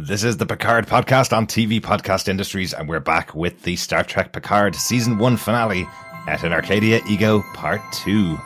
This is the Picard podcast on TV Podcast Industries, and we're back with the Star Trek Picard season one finale Et in Arcadia Ego Part 2.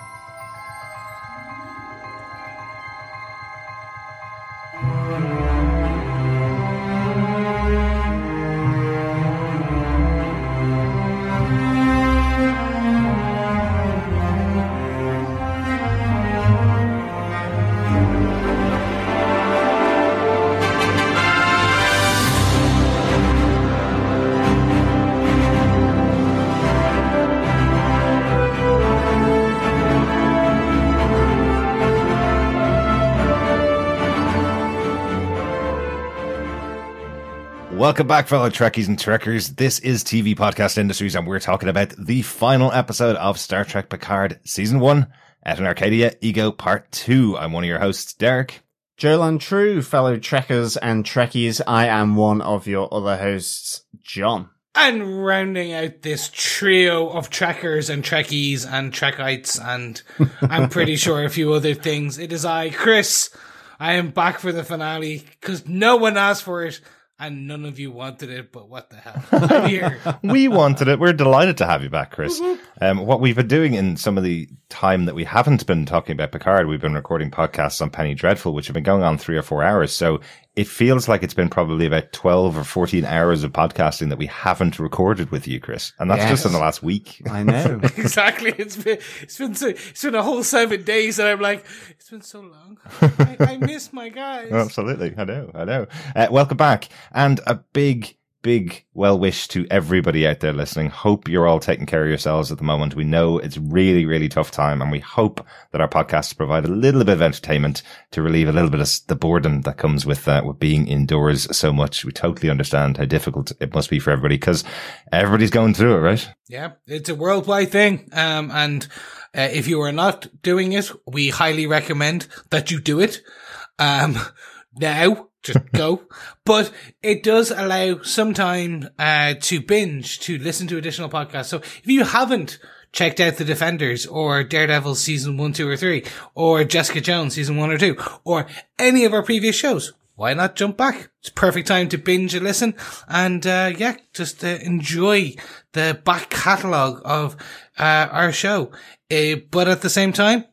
Welcome back, fellow Trekkies and Trekkers. This is TV Podcast Industries, and we're talking about the final episode of Star Trek Picard Season 1 Et in Arcadia Ego Part 2. I'm one of your hosts, Derek. Jolan tru, fellow Trekkers and Trekkies, I am one of your other hosts, John. And rounding out this trio of Trekkers and Trekkies and Trekkites, and I'm pretty sure a few other things, it is I, Chris. I am back for the finale because no one asked for it and none of you wanted it, but what the hell? I'm here. we wanted it. We're delighted to have you back, Chris. Um, what we've been doing in some of the time that we haven't been talking about Picard, we've been recording podcasts on Penny Dreadful, which have been going on three or four hours. So it feels like it's been probably about 12 or 14 hours of podcasting that we haven't recorded with you, Chris. And that's Yes. just in the last week. I know. exactly. It's been it's been so, it's been a whole seven days, and I'm like, it's been so long. I, I miss my guys. Absolutely. I know. I know. Uh, welcome back. And a big, big well wish to everybody out there listening. Hope you're all taking care of yourselves at the moment. We know it's really, really tough time and we hope that our podcasts provide a little bit of entertainment to relieve a little bit of the boredom that comes with, uh, with being indoors so much. We totally understand how difficult it must be for everybody because everybody's going through it, right? Yeah, it's a worldwide thing. Um, and uh, if you are not doing it, we highly recommend that you do it. Um, now, just go. But it does allow some time uh, to binge, to listen to additional podcasts. So if you haven't checked out The Defenders or Daredevil season one, two, or three, or Jessica Jones season one or two, or any of our previous shows, why not jump back? It's perfect time to binge and listen and, uh, yeah, just uh, enjoy the back catalogue of, uh, our show. Uh, but at the same time,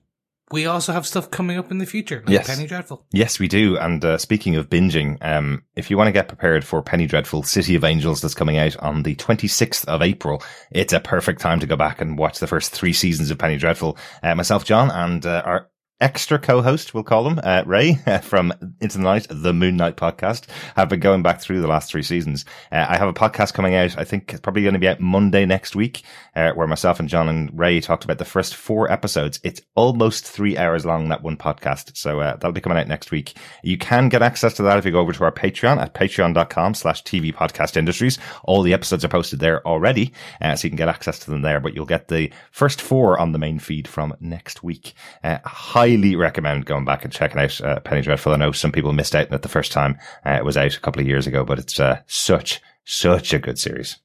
we also have stuff coming up in the future, like Yes. Penny Dreadful. Yes, we do. And uh, speaking of binging, um, if you want to get prepared for Penny Dreadful City of Angels that's coming out on the 26th of April, it's a perfect time to go back and watch the first three seasons of Penny Dreadful. Uh, myself, John, and uh, our extra co-host, we'll call him, uh, Ray, from Into the Night, the Moon Knight podcast, have been going back through the last three seasons. Uh, I have a podcast coming out, I think it's probably going to be out Monday next week, uh, where myself and John and Ray talked about the first four episodes. It's almost three hours long, that one podcast. So, uh, that'll be coming out next week. You can get access to that if you go over to our Patreon at patreon.com slash TV podcast industries. All the episodes are posted there already. Uh, so you can get access to them there, but you'll get the first four on the main feed from next week. Uh, highly recommend going back and checking out, uh, Penny Dreadful. I know some people missed out on it the first time uh, it was out a couple of years ago, but it's, uh, such, such a good series.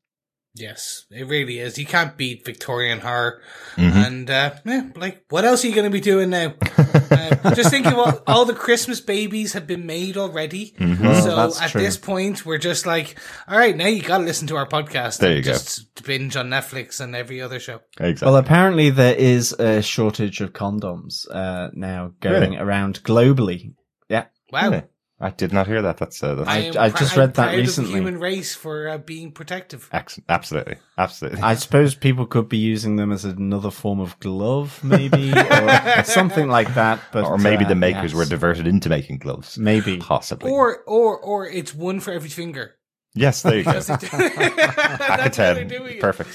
Yes, it really is. You can't beat Victorian horror. Mm-hmm. And, uh, yeah, like, what else are you going to be doing now? uh, just thinking what all the Christmas babies have been made already. Mm-hmm. So that's at true. this point, we're just like, all right, now you got to listen to our podcast. There and you go. just binge on Netflix and every other show. Exactly. well, apparently there is a shortage of condoms uh, now going Really? around globally. Yeah. Wow. Really? I did not hear that. That's, uh, that's I- am I just prou- read that proud of recently. the human race for uh, being protective. ex- absolutely, absolutely. I suppose people could be using them as another form of glove, maybe, or something like that. But or maybe uh, the makers yes. were diverted into making gloves. maybe. Possibly. Or, or, or it's one for every finger. Yes, there you go. That's Pack of That's how they're 10. Perfect.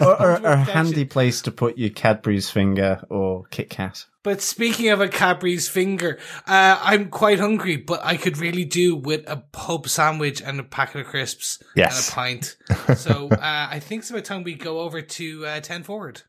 Or, or, or a handy place to put your Cadbury's finger or Kit Kat. But speaking of a Cadbury's finger, uh, I'm quite hungry, but I could really do with a pub sandwich and a packet of crisps Yes. and a pint. So uh, I think it's about time we go over to uh, 10 forward.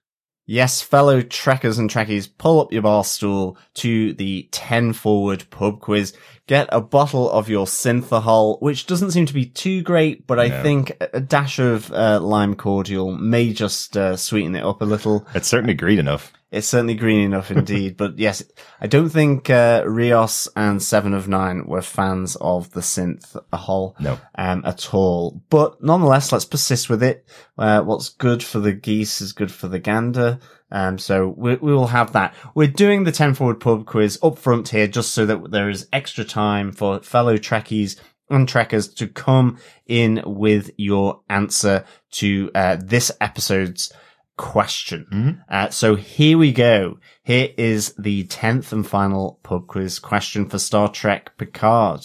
Yes, fellow trekkers and trekkies, pull up your bar stool to the 10 forward pub quiz. Get a bottle of your synthahol, which doesn't seem to be too great, but I No. think a dash of uh, lime cordial may just uh, sweeten it up a little. It's certainly green enough. It's certainly green enough indeed. but yes, I don't think uh, Rios and Seven of Nine were fans of the synth a whole No. um, at all. But nonetheless, let's persist with it. Uh, what's good for the geese is good for the gander. Um, so we, we will have that. We're doing the 10 forward pub quiz up front here just so that there is extra time for fellow Trekkies and Trekkers to come in with your answer to uh, this episode's question. Uh, so here we go. Here is the 10th and final pub quiz question for Star Trek Picard.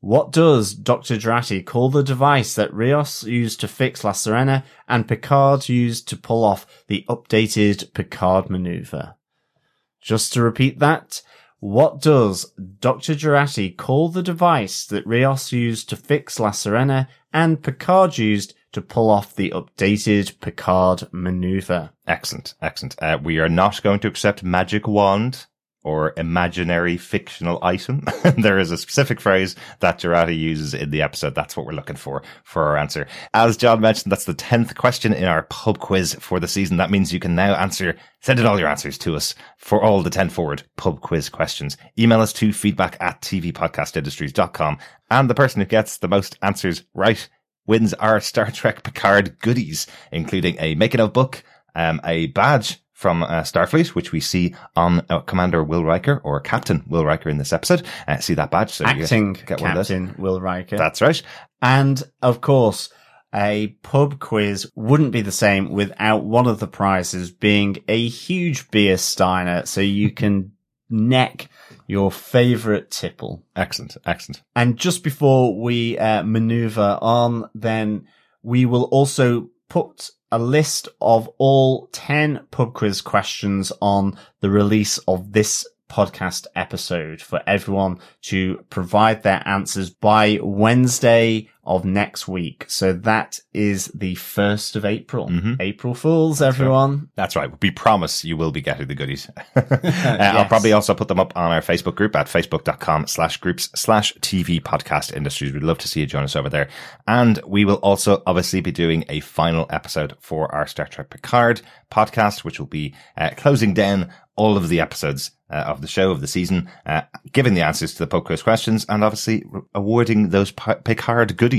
What does Dr. Jurati call the device that Rios used to fix La Sirena and Picard used to pull off the updated Picard maneuver? Just to repeat that, what does Dr. Jurati call the device that Rios used to fix La Sirena and Picard used to pull off the updated Picard maneuver? Excellent, excellent. Uh, we are not going to accept magic wand or imaginary fictional item. there is a specific phrase that Jurati uses in the episode. That's what we're looking for for our answer. As John mentioned, that's the 10th question in our pub quiz for the season. That means you can now answer, send in all your answers to us for all the 10 forward pub quiz questions. Email us to feedback at tvpodcastindustries.com and the person who gets the most answers right wins our Star Trek Picard goodies, including a making of book, um, a badge from uh, Starfleet, which we see on uh, Commander Will Riker or Captain Will Riker in this episode. Uh, see that badge? So you Acting get one of those. Captain Will Riker. That's right. And of course, a pub quiz wouldn't be the same without one of the prizes being a huge beer steiner so you can neck your favorite tipple. Excellent. Excellent. And just before we uh, maneuver on, then we will also put a list of all 10 pub quiz questions on the release of this podcast episode for everyone to provide their answers by Wednesday of next week. So that is the 1st of April. April Fools, everyone. That's right. We promise you will be getting the goodies. Uh, I'll probably also put them up on our Facebook group at facebook.com slash groups slash TV podcast industries. We'd love to see you join us over there. And we will also obviously be doing a final episode for our Star Trek Picard podcast, which will be uh, closing down all of the episodes uh, of the show of the season, uh, giving the answers to the poke quiz questions and obviously awarding those P- Picard goodies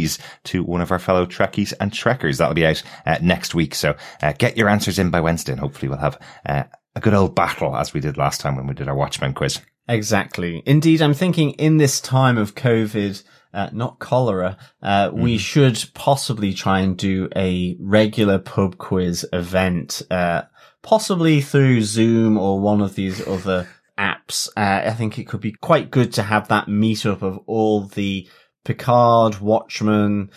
to one of our fellow Trekkies and Trekkers. That'll be out uh, next week. So uh, get your answers in by Wednesday and hopefully we'll have uh, a good old battle as we did last time when we did our Watchmen quiz. Exactly. Indeed, I'm thinking in this time of COVID, uh, not cholera, uh, we should possibly try and do a regular pub quiz event, uh, possibly through Zoom or one of these other apps. Uh, I think it could be quite good to have that meetup of all the Picard, Watchmen,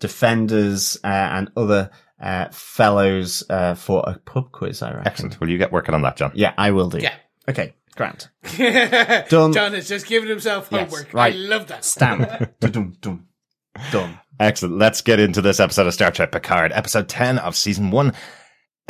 Defenders, uh, and other, uh, fellows, uh, for a pub quiz, I reckon. Excellent. Will you get working on that, John? Yeah, I will do. Yeah. Okay, Grant. Done. John is just giving himself Yes, homework. right. I love that. Stamp. Dum dum. Done. Excellent. Let's get into this episode of Star Trek Picard, episode 10 of season one.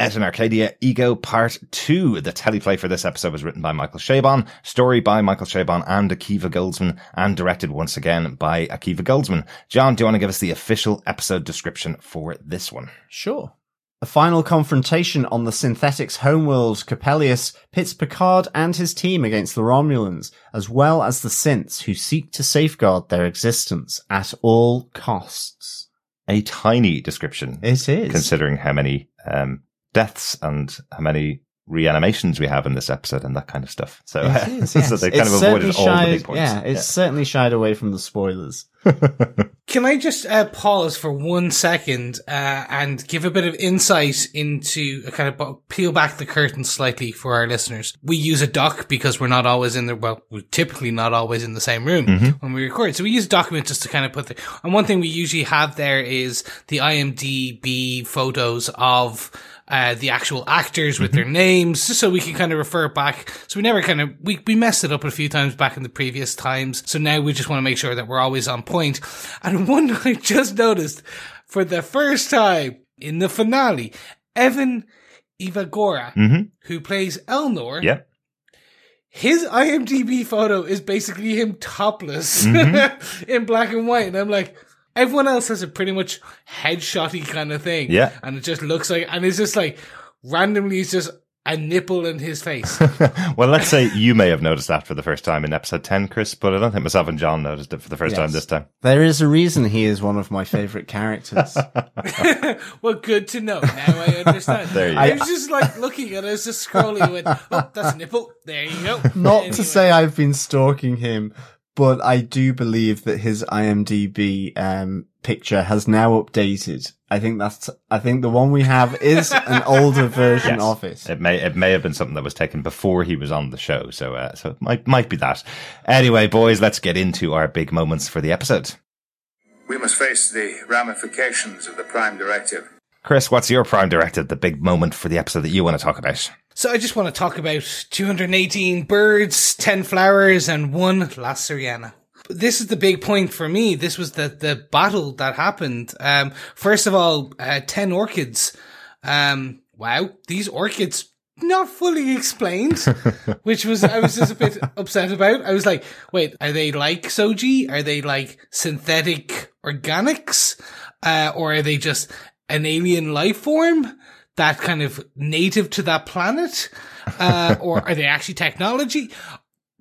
Et in Arcadia, Ego Part 2. The teleplay for this episode was written by Michael Chabon, story by Michael Chabon and Akiva Goldsman, and directed once again by Akiva Goldsman. John, do you want to give us the official episode description for this one? Sure. A final confrontation on the synthetics' homeworld, Coppelius pits Picard and his team against the Romulans, as well as the synths who seek to safeguard their existence at all costs. A tiny description, It is. considering how many um, deaths and how many reanimations we have in this episode and that kind of stuff. So, It is, so they kind It's of avoided certainly all the big points. Yeah, it's certainly shied away from the spoilers. Can I just uh, pause for one second uh, and give a bit of insight into a kind of peel back the curtain slightly for our listeners? We use a doc because we're not always in the well, we're typically not always in the same room when we record. So we use documents just to kind of put the. And one thing we usually have there is the IMDb photos of. Uh, the actual actors with their names, just so we can kind of refer back. So we never kind of, we, we messed it up a few times back in the previous times. So now we just want to make sure that we're always on point. And one I just noticed for the first time in the finale, Evan Evagora, Mhm. who plays Elnor, Yeah. his IMDb photo is basically him topless Mm-hmm. in black and white. And I'm like, everyone else has a pretty much headshotty kind of thing. Yeah. And it just looks like, and it's just like, randomly it's just a nipple in his face. well, let's say you may have noticed that for the first time in episode 10, Chris, but I don't think myself and John noticed it for the first time this time. There is a reason he is one of my favorite characters. well, good to know. Now I understand. There you I go. was just like looking at it, I was just scrolling and went, oh, that's a nipple. There you go. Not Anyway. to say I've been stalking him, but I do believe that his IMDb um, picture has now updated. I think that's. I think the one we have is an older version Yes. of it. It may it may have been something that was taken before he was on the show, so uh, so it might might be that. Anyway, boys, let's get into our big moments for the episode. We must face the ramifications of the Prime Directive. Chris, what's your prime directive, the big moment for the episode that you want to talk about? So I just want to talk about 218 birds, 10 flowers, and one La. This is the big point for me. This was the, the battle that happened. Um, first of all, uh, 10 orchids. Um, wow, these orchids not fully explained, which was, I was just a bit upset about. I was like, wait, are they like Soji? Are they like synthetic organics? Uh, or are they just an alien life form? That kind of native to that planet? Uh, or are they actually technology?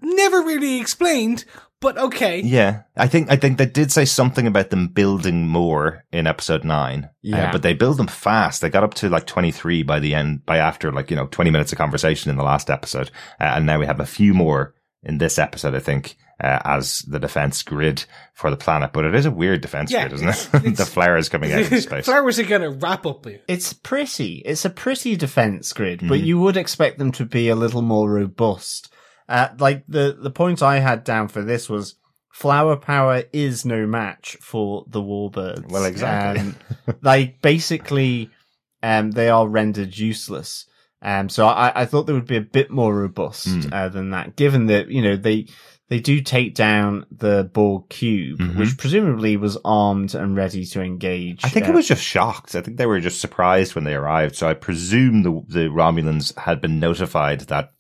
Never really explained, but okay. Yeah, I think I think they did say something about them building more in episode nine. uh, Yeah. but they build them fast. They got up to like twenty three by the end, by after like you know twenty minutes of conversation in the last episode, uh, and now we have a few more in this episode. I think uh, as the defense grid for the planet, but it is a weird defense Yeah, grid, isn't it's- it? the it's- flowers coming out of space. Flowers are gonna wrap up you. It's pretty. It's a pretty defense grid, Mm-hmm. but you would expect them to be a little more robust. Uh, like the the point I had down for this was flower power is no match for the warbirds. Well, exactly. Um, like basically, um, they are rendered useless. Um, so I, I thought they would be a bit more robust Mm. uh, than that, given that you know they they do take down the Borg cube, Mhm. which presumably was armed and ready to engage. I think uh, it was just shocked. I think they were just surprised when they arrived. So I presume the the Romulans had been notified that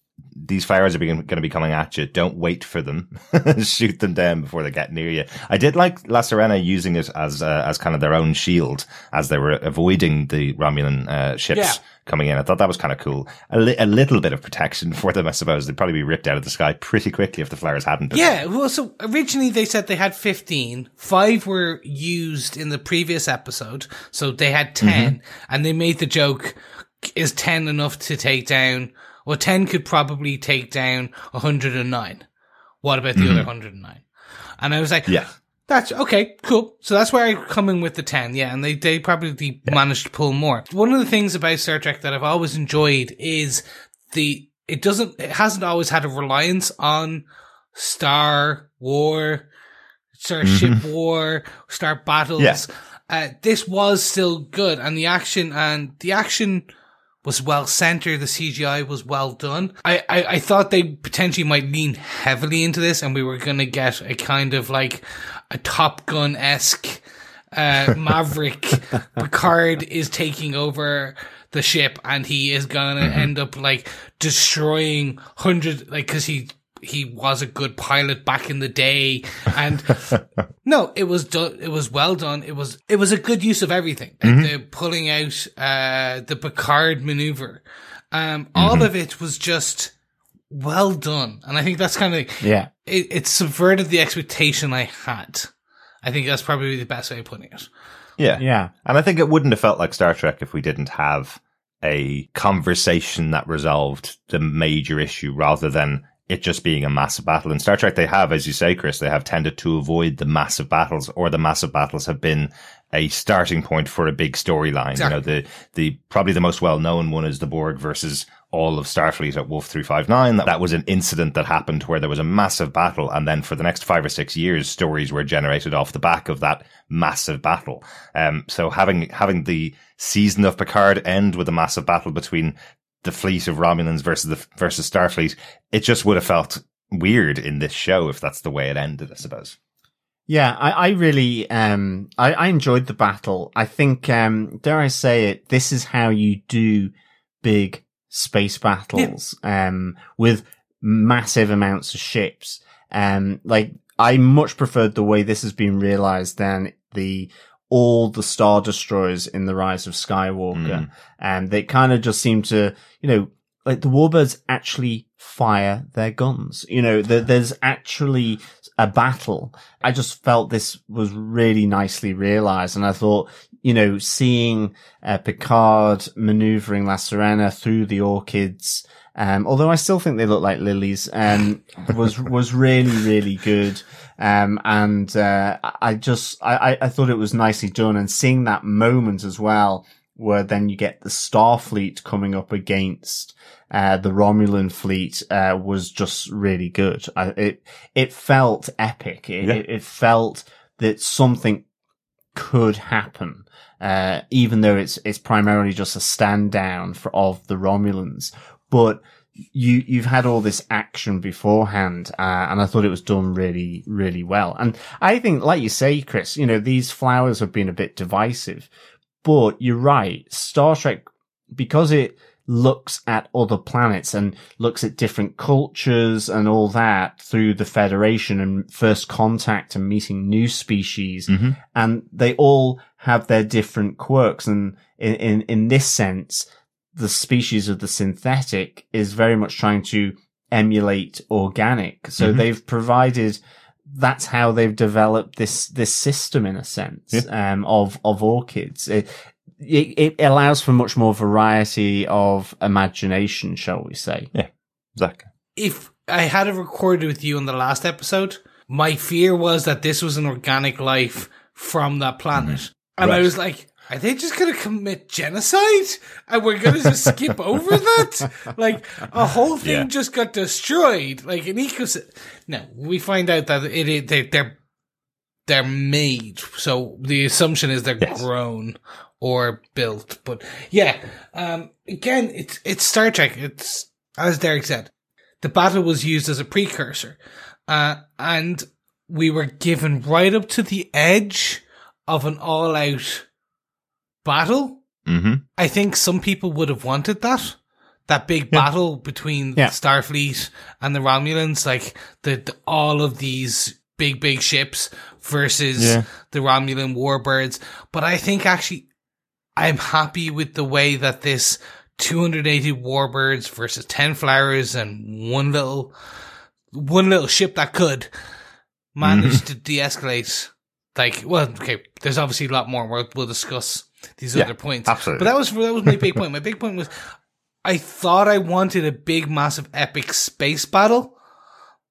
these fires are going to be coming at you. Don't wait for them. Shoot them down before they get near you. I did like La Sirena using it as uh, as kind of their own shield as they were avoiding the Romulan uh, ships Yeah. Coming in. I thought that was kind of cool. A, li- a little bit of protection for them, I suppose. They'd probably be ripped out of the sky pretty quickly if the flowers hadn't been. Yeah, well, so originally they said they had 15. Five were used in the previous episode, so they had 10, mm-hmm. and they made the joke, is 10 enough to take down, well, 10 could probably take down 109. What about the mm-hmm. other 109? And I was like, Yeah. That's okay, cool. So that's where I come in with the 10, yeah, and they, they probably managed to pull more. One of the things about Star Trek that I've always enjoyed is the, it doesn't, it hasn't always had a reliance on star war, star ship war, star battles. Yeah. Uh, this was still good, and the action, and the action, was well centered. The CGI was well done. I, I, I thought they potentially might lean heavily into this and we were going to get a kind of like a Top Gun esque, uh, Maverick. Picard is taking over the ship and he is going to end up like destroying hundreds, like, cause he, he was a good pilot back in the day and no, it was done. It was well done. It was it was a good use of everything. Like the pulling out uh, the Picard maneuver, um, all of it was just well done. And I think that's kind of yeah. it, it subverted the expectation I had. I think that's probably the best way of putting it. Yeah. Yeah. And I think it wouldn't have felt like Star Trek if we didn't have a conversation that resolved the major issue rather than it just being a massive battle. In Star Trek, they have, as you say, Chris, they have tended to avoid the massive battles or the massive battles have been a starting point for a big storyline. You know, the, the, probably the most well known one is the Borg versus all of Starfleet at Wolf 359. That, that was an incident that happened where there was a massive battle. And then for the next five or six years, stories were generated off the back of that massive battle. Um, so having, having the season of Picard end with a massive battle between the fleet of Romulans versus the, versus Starfleet, it just would have felt weird in this show if that's the way it ended, I suppose. Yeah, I, I really, um, I, I enjoyed the battle. I think, um, dare I say it, this is how you do big space battles, um, with massive amounts of ships. Um, like, I much preferred the way this has been realized than the, all the star destroyers in the rise of Skywalker. Mm. And they kind of just seem to, you know, like the warbirds actually fire their guns. You know, the, there's actually a battle. I just felt this was really nicely realized. And I thought, you know, seeing uh, Picard maneuvering La Sirena through the orchids, um, although I still think they look like lilies, um, was, was really, really good. Um, and, uh, I just, I, I thought it was nicely done and seeing that moment as well, where then you get the Starfleet coming up against, uh, the Romulan fleet, uh, was just really good. I, it, it felt epic. It, Yeah. it, it felt that something could happen. Uh, even though it's, it's primarily just a stand down for, of the Romulans, but you, you've had all this action beforehand, uh, and I thought it was done really, really well. And I think, like you say, Chris, you know, these flowers have been a bit divisive, but you're right. Star Trek, because it looks at other planets and looks at different cultures and all that through the Federation and first contact and meeting new species. Mhm. And they all have their different quirks. And in, in, in this sense, the species of the synthetic is very much trying to emulate organic. So Mhm. they've provided, that's how they've developed this, this system in a sense, um, of, of orchids. It, it, it allows for much more variety of imagination, shall we say. Yeah, exactly. if I had it recorded with you in the last episode, my fear was that this was an organic life from that planet. And I was like, are they just going to commit genocide? And we're going to just skip over that? Like, a whole thing Yeah. just got destroyed. Like, an ecosystem. No, we find out that it, it they, they're, they're made. So the assumption is they're Yes. grown or built. But yeah, um, again, it's, it's Star Trek. It's, as Derek said, the battle was used as a precursor. Uh, and we were given right up to the edge of an all out battle. hmm I think some people would have wanted that. That big battle between Yeah. Starfleet and the Romulans, like the, the all of these big, big ships versus Yeah. the Romulan warbirds. But I think actually I'm happy with the way that this 280 warbirds versus 10 flowers and one little, one little ship that could managed to de-escalate. Like, well, okay, there's obviously a lot more. We'll, we'll discuss these Yeah, other points. absolutely. But that was, that was my big point. My big point was I thought I wanted a big, massive, epic space battle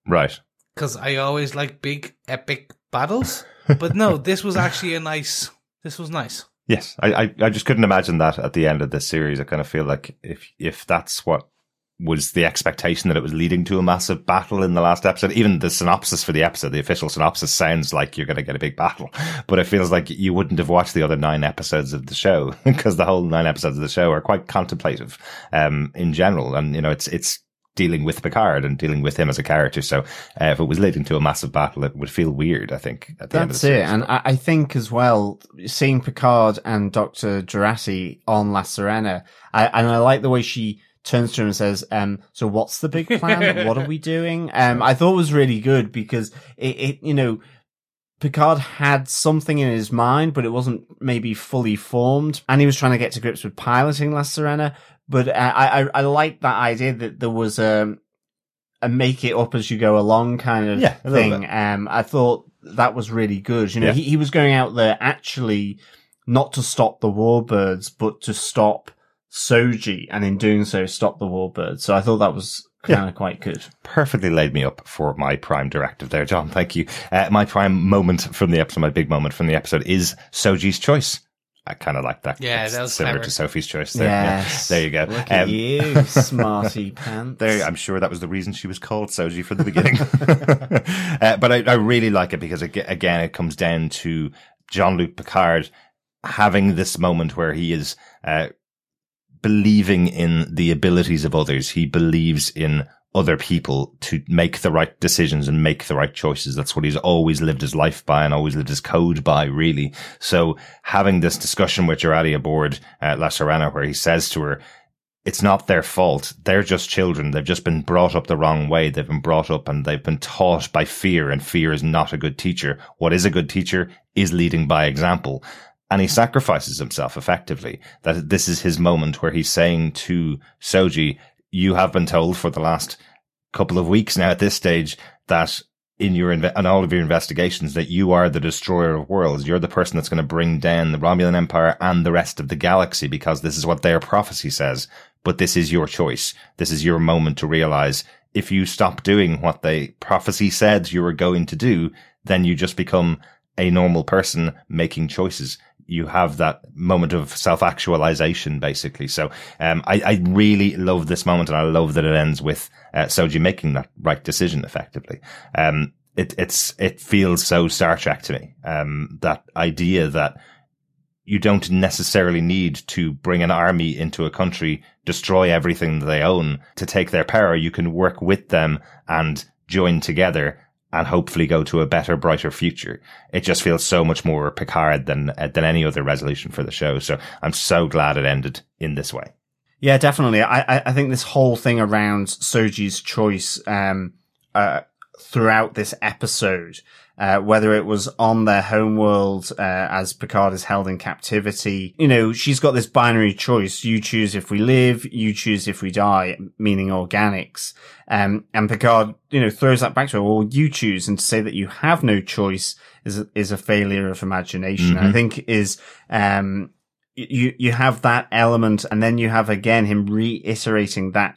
Right. because I always like big, epic battles. But no, this was actually a nice, this was nice. Yes, I, I, I just couldn't imagine that at the end of this series. I kind of feel like if if that's what was the expectation that it was leading to a massive battle in the last episode, even the synopsis for the episode, the official synopsis sounds like you're going to get a big battle, but it feels like you wouldn't have watched the other nine episodes of the show because the whole nine episodes of the show are quite contemplative, um, in general. And, you know, it's, it's, dealing with Picard and dealing with him as a character. So, uh, if it was leading to a massive battle, it would feel weird, I think, at the end of the That's it. series. And I, I think as well, seeing Picard and Dr. Jurati on La Sirena, I, and I like the way she turns to him and says, um, so what's the big plan? what are we doing? Um, I thought it was really good because it, it, you know, Picard had something in his mind, but it wasn't maybe fully formed. And he was trying to get to grips with piloting La Sirena. But uh, I, I, I like that idea that there was um, a make it up as you go along kind of Yeah, thing. Um, I thought that was really good. You know, Yeah. he, he was going out there actually not to stop the warbirds, but to stop Soji, and in doing so, stop the warbird. So I thought that was kind of quite good. perfectly laid me up for my prime directive there, John. Thank you. Uh, my prime moment from the episode, my big moment from the episode is Soji's choice. I kind of like that. Yeah, It's that was similar clever. to Sophie's choice. There, Yeah, there you go. Look at Um, you, smarty pants. There, I'm sure that was the reason she was called Soji from the beginning. uh, but I, I really like it because it, again, it comes down to Jean-Luc Picard having this moment where he is, uh, believing in the abilities of others. He believes in other people to make the right decisions and make the right choices. That's what he's always lived his life by and always lived his code by, really. So having this discussion with Jurati aboard uh, La Sirena where he says to her, it's not their fault. They're just children. They've just been brought up the wrong way. They've been brought up and they've been taught by fear and fear is not a good teacher. What is a good teacher is leading by example. And he sacrifices himself effectively. That this is his moment where he's saying to Soji, you have been told for the last couple of weeks now at this stage that in your in all of your investigations that you are the destroyer of worlds. You're the person that's going to bring down the Romulan Empire and the rest of the galaxy because this is what their prophecy says. But this is your choice. This is your moment to realize if you stop doing what the prophecy said you were going to do, then you just become a normal person making choices. You have that moment of self actualization, basically. So, um, I, I, really love this moment and I love that it ends with, uh, Soji making that right decision effectively. Um, it, it's, it feels so Star Trek to me. Um, that idea that you don't necessarily need to bring an army into a country, destroy everything they own to take their power. You can work with them and join together and hopefully go to a better, brighter future. It just feels so much more Picard than uh, than any other resolution for the show. So I'm so glad it ended in this way. Yeah, definitely. I I think this whole thing around Soji's choice um uh throughout this episode uh, whether it was on their homeworld uh, as Picard is held in captivity. You know, she's got this binary choice. You choose if we live, you choose if we die, meaning organics. Um, and Picard, you know, throws that back to her. Well, you choose. And to say that you have no choice is, is a failure of imagination. Mm-hmm. I think is, um, you, you have that element and then you have again him reiterating that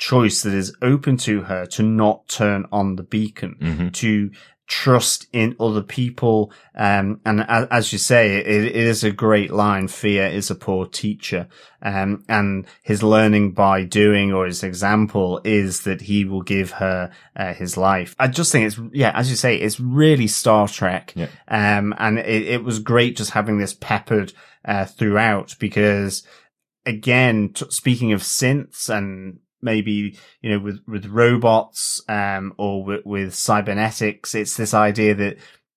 choice that is open to her to not turn on the beacon, mm-hmm. to trust in other people. Um, and as, as you say, it, it is a great line. Fear is a poor teacher. Um, and his learning by doing or his example is that he will give her uh, his life. I just think it's, yeah, as you say, it's really Star Trek. Yeah. Um, and it, it was great just having this peppered, uh, throughout because again, t- speaking of synths and maybe you know with with robots um or with, with cybernetics it's this idea that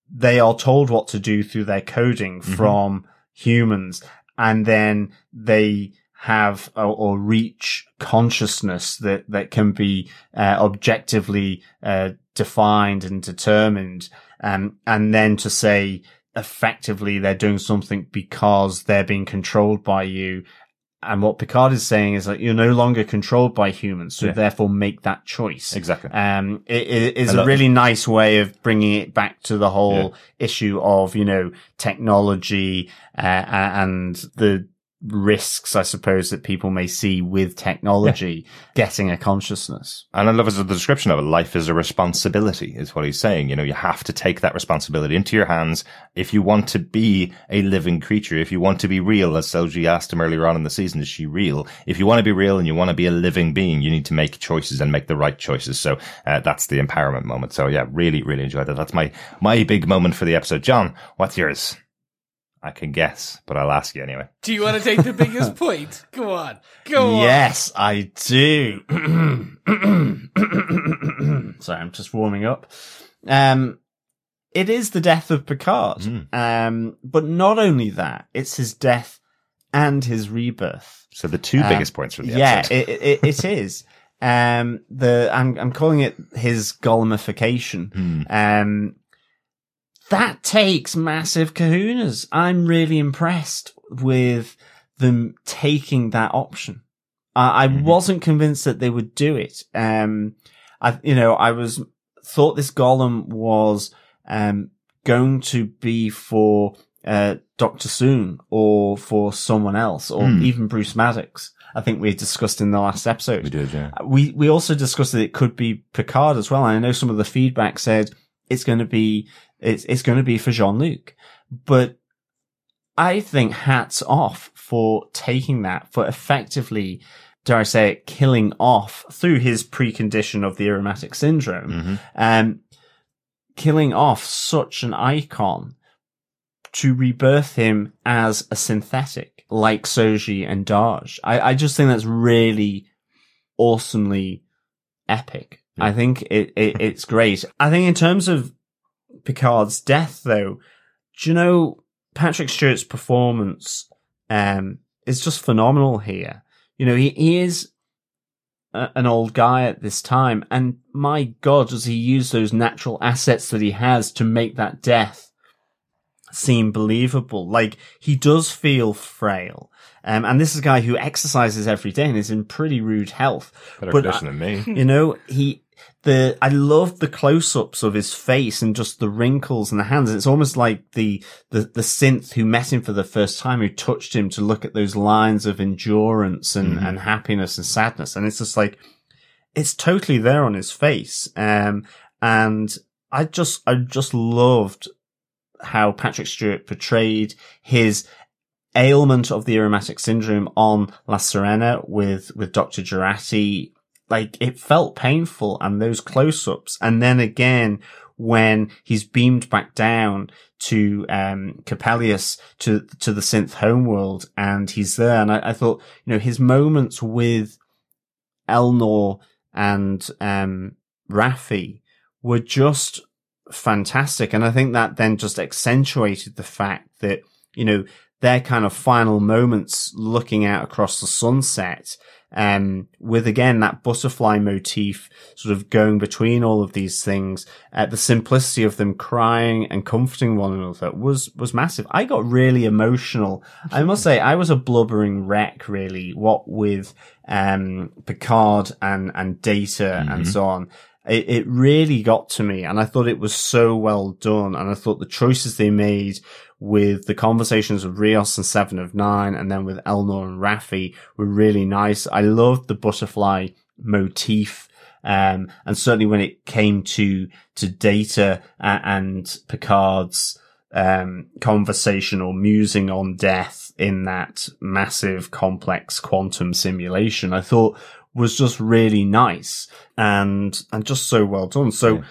they are told what to do through their coding mm-hmm. from humans and then they have or, or, reach consciousness that that can be uh, objectively uh, defined and determined um and then to say effectively they're doing something because they're being controlled by you and what Picard is saying is that you're no longer controlled by humans, so yeah. therefore make that choice. Exactly. Um, it, it is a really nice way of bringing it back to the whole yeah. issue of, you know, technology, uh, and the risks, I suppose, that people may see with technology yeah. getting a consciousness. And I love as the description of it. Life is a responsibility is what he's saying. You know, you have to take that responsibility into your hands if you want to be a living creature, if you want to be real, as Soji asked him earlier on in the season, is she real? If you want to be real and you want to be a living being, you need to make choices and make the right choices. So uh, that's the empowerment moment. So yeah, really, really enjoyed that. That's my, my big moment for the episode. John, what's yours? I can guess, but I'll ask you anyway. Do you want to take the biggest point? Go on. Go on. Yes, I do. Sorry, I'm just warming up. Um, it is the death of Picard. Mm. Um, but not only that, it's his death and his rebirth. So the two um, biggest points from the yeah, episode. Yeah, it, it, it is. Um, the, I'm, I'm calling it his Golemification. Mm. Um, that takes massive kahunas. I'm really impressed with them taking that option. I, I mm-hmm. wasn't convinced that they would do it. Um, I, you know, I was thought this golem was um, going to be for uh, Doctor Soong or for someone else or mm. even Bruce Maddox. I think we discussed in the last episode. We did, yeah. We we also discussed that it could be Picard as well. And I know some of the feedback said it's going to be it's, it's going to be for Jean-Luc, but I think hats off for taking that, for effectively, dare I say it, killing off through his precondition of the Irumodic syndrome, mm-hmm. um, killing off such an icon to rebirth him as a synthetic like Soji and Dahj. I, I just think that's really awesomely epic. Yeah. I think it, it, it's great. I think in terms of Picard's death, though, do you know Patrick Stewart's performance um, is just phenomenal here. You know, he, he is a, an old guy at this time, and my God, does he use those natural assets that he has to make that death seem believable. Like he does feel frail. Um, and this is a guy who exercises every day and is in pretty rude health. Better But condition than me. You know, he, the, I love the close-ups of his face and just the wrinkles and the hands. It's almost like the, the, the synth who met him for the first time, who touched him to look at those lines of endurance and, and happiness and sadness. And it's just like, it's totally there on his face. Um, and I just, I just loved how Patrick Stewart portrayed his ailment of the Irumodic syndrome on La Sirena with, with Dr. Jurati. Like it felt painful and those close ups. And then again, when he's beamed back down to, um, Coppelius to, to the synth homeworld and he's there. And I, I thought, you know, his moments with Elnor and, um, Raffi were just fantastic. And I think that then just accentuated the fact that, you know, their kind of final moments looking out across the sunset, um, with again that butterfly motif sort of going between all of these things, uh, the simplicity of them crying and comforting one another was, was massive. I got really emotional. I must say I was a blubbering wreck really, what with, um, Picard and, and Data and so on it, it really got to me and I thought it was so well done. And I thought the choices they made with the conversations with Rios and Seven of Nine and then with Elnor and Raffi were really nice. I loved the butterfly motif. Um, and certainly when it came to, to Data and Picard's, um, conversation or musing on death in that massive complex quantum simulation, I thought was just really nice and, and just so well done. So Yeah.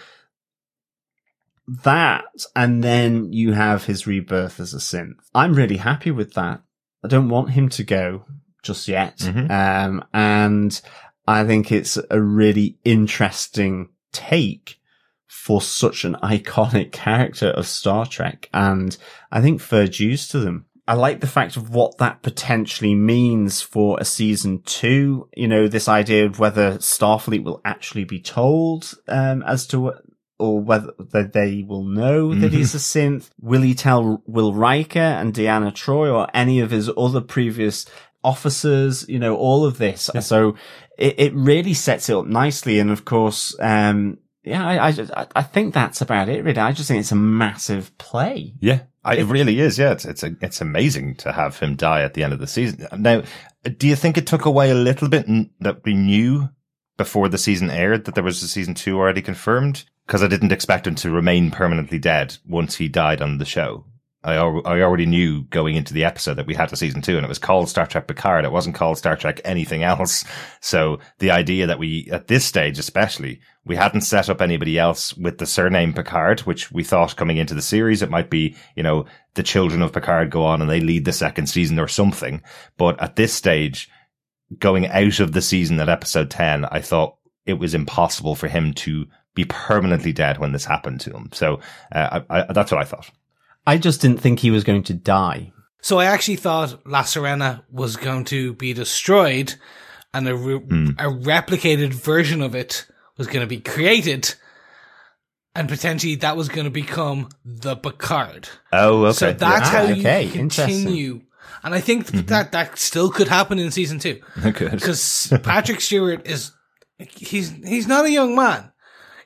that, and then you have his rebirth as a synth. I'm really happy with that. I don't want him to go just yet. Mhm. Um, and I think it's a really interesting take for such an iconic character of Star Trek. And I think fair dues to them. I like the fact of what that potentially means for a season two. You know, this idea of whether Starfleet will actually be told, um, as to what, or whether that they will know that he's a synth. Will he tell Will Riker and Deanna Troi or any of his other previous officers? You know, all of this. So it, it really sets it up nicely. And of course, um, yeah, I, I, I- I think that's about it, really. I just think it's a massive play. Yeah, I, it really is. Yeah, it's it's a, it's amazing to have him die at the end of the season. Now, do you think it took away a little bit n- that we knew before the season aired that there was a season two already confirmed? Because I didn't expect him to remain permanently dead once he died on the show. I I already knew going into the episode that we had a season two, and it was called Star Trek Picard. It wasn't called Star Trek anything else. So the idea that we, at this stage especially, we hadn't set up anybody else with the surname Picard, which we thought coming into the series it might be, you know, the children of Picard go on and they lead the second season or something. But at this stage, going out of the season at episode 10, I thought it was impossible for him to be permanently dead when this happened to him. So uh, I, I, that's what I thought. I just didn't think he was going to die. So I actually thought La Sirena was going to be destroyed and a, re- a replicated version of it was going to be created and potentially that was going to become the Picard. Oh, okay. So that's Ah, how you interesting. continue. And I think that that still could happen in season two Good. because Patrick Stewart is he's he's not a young man.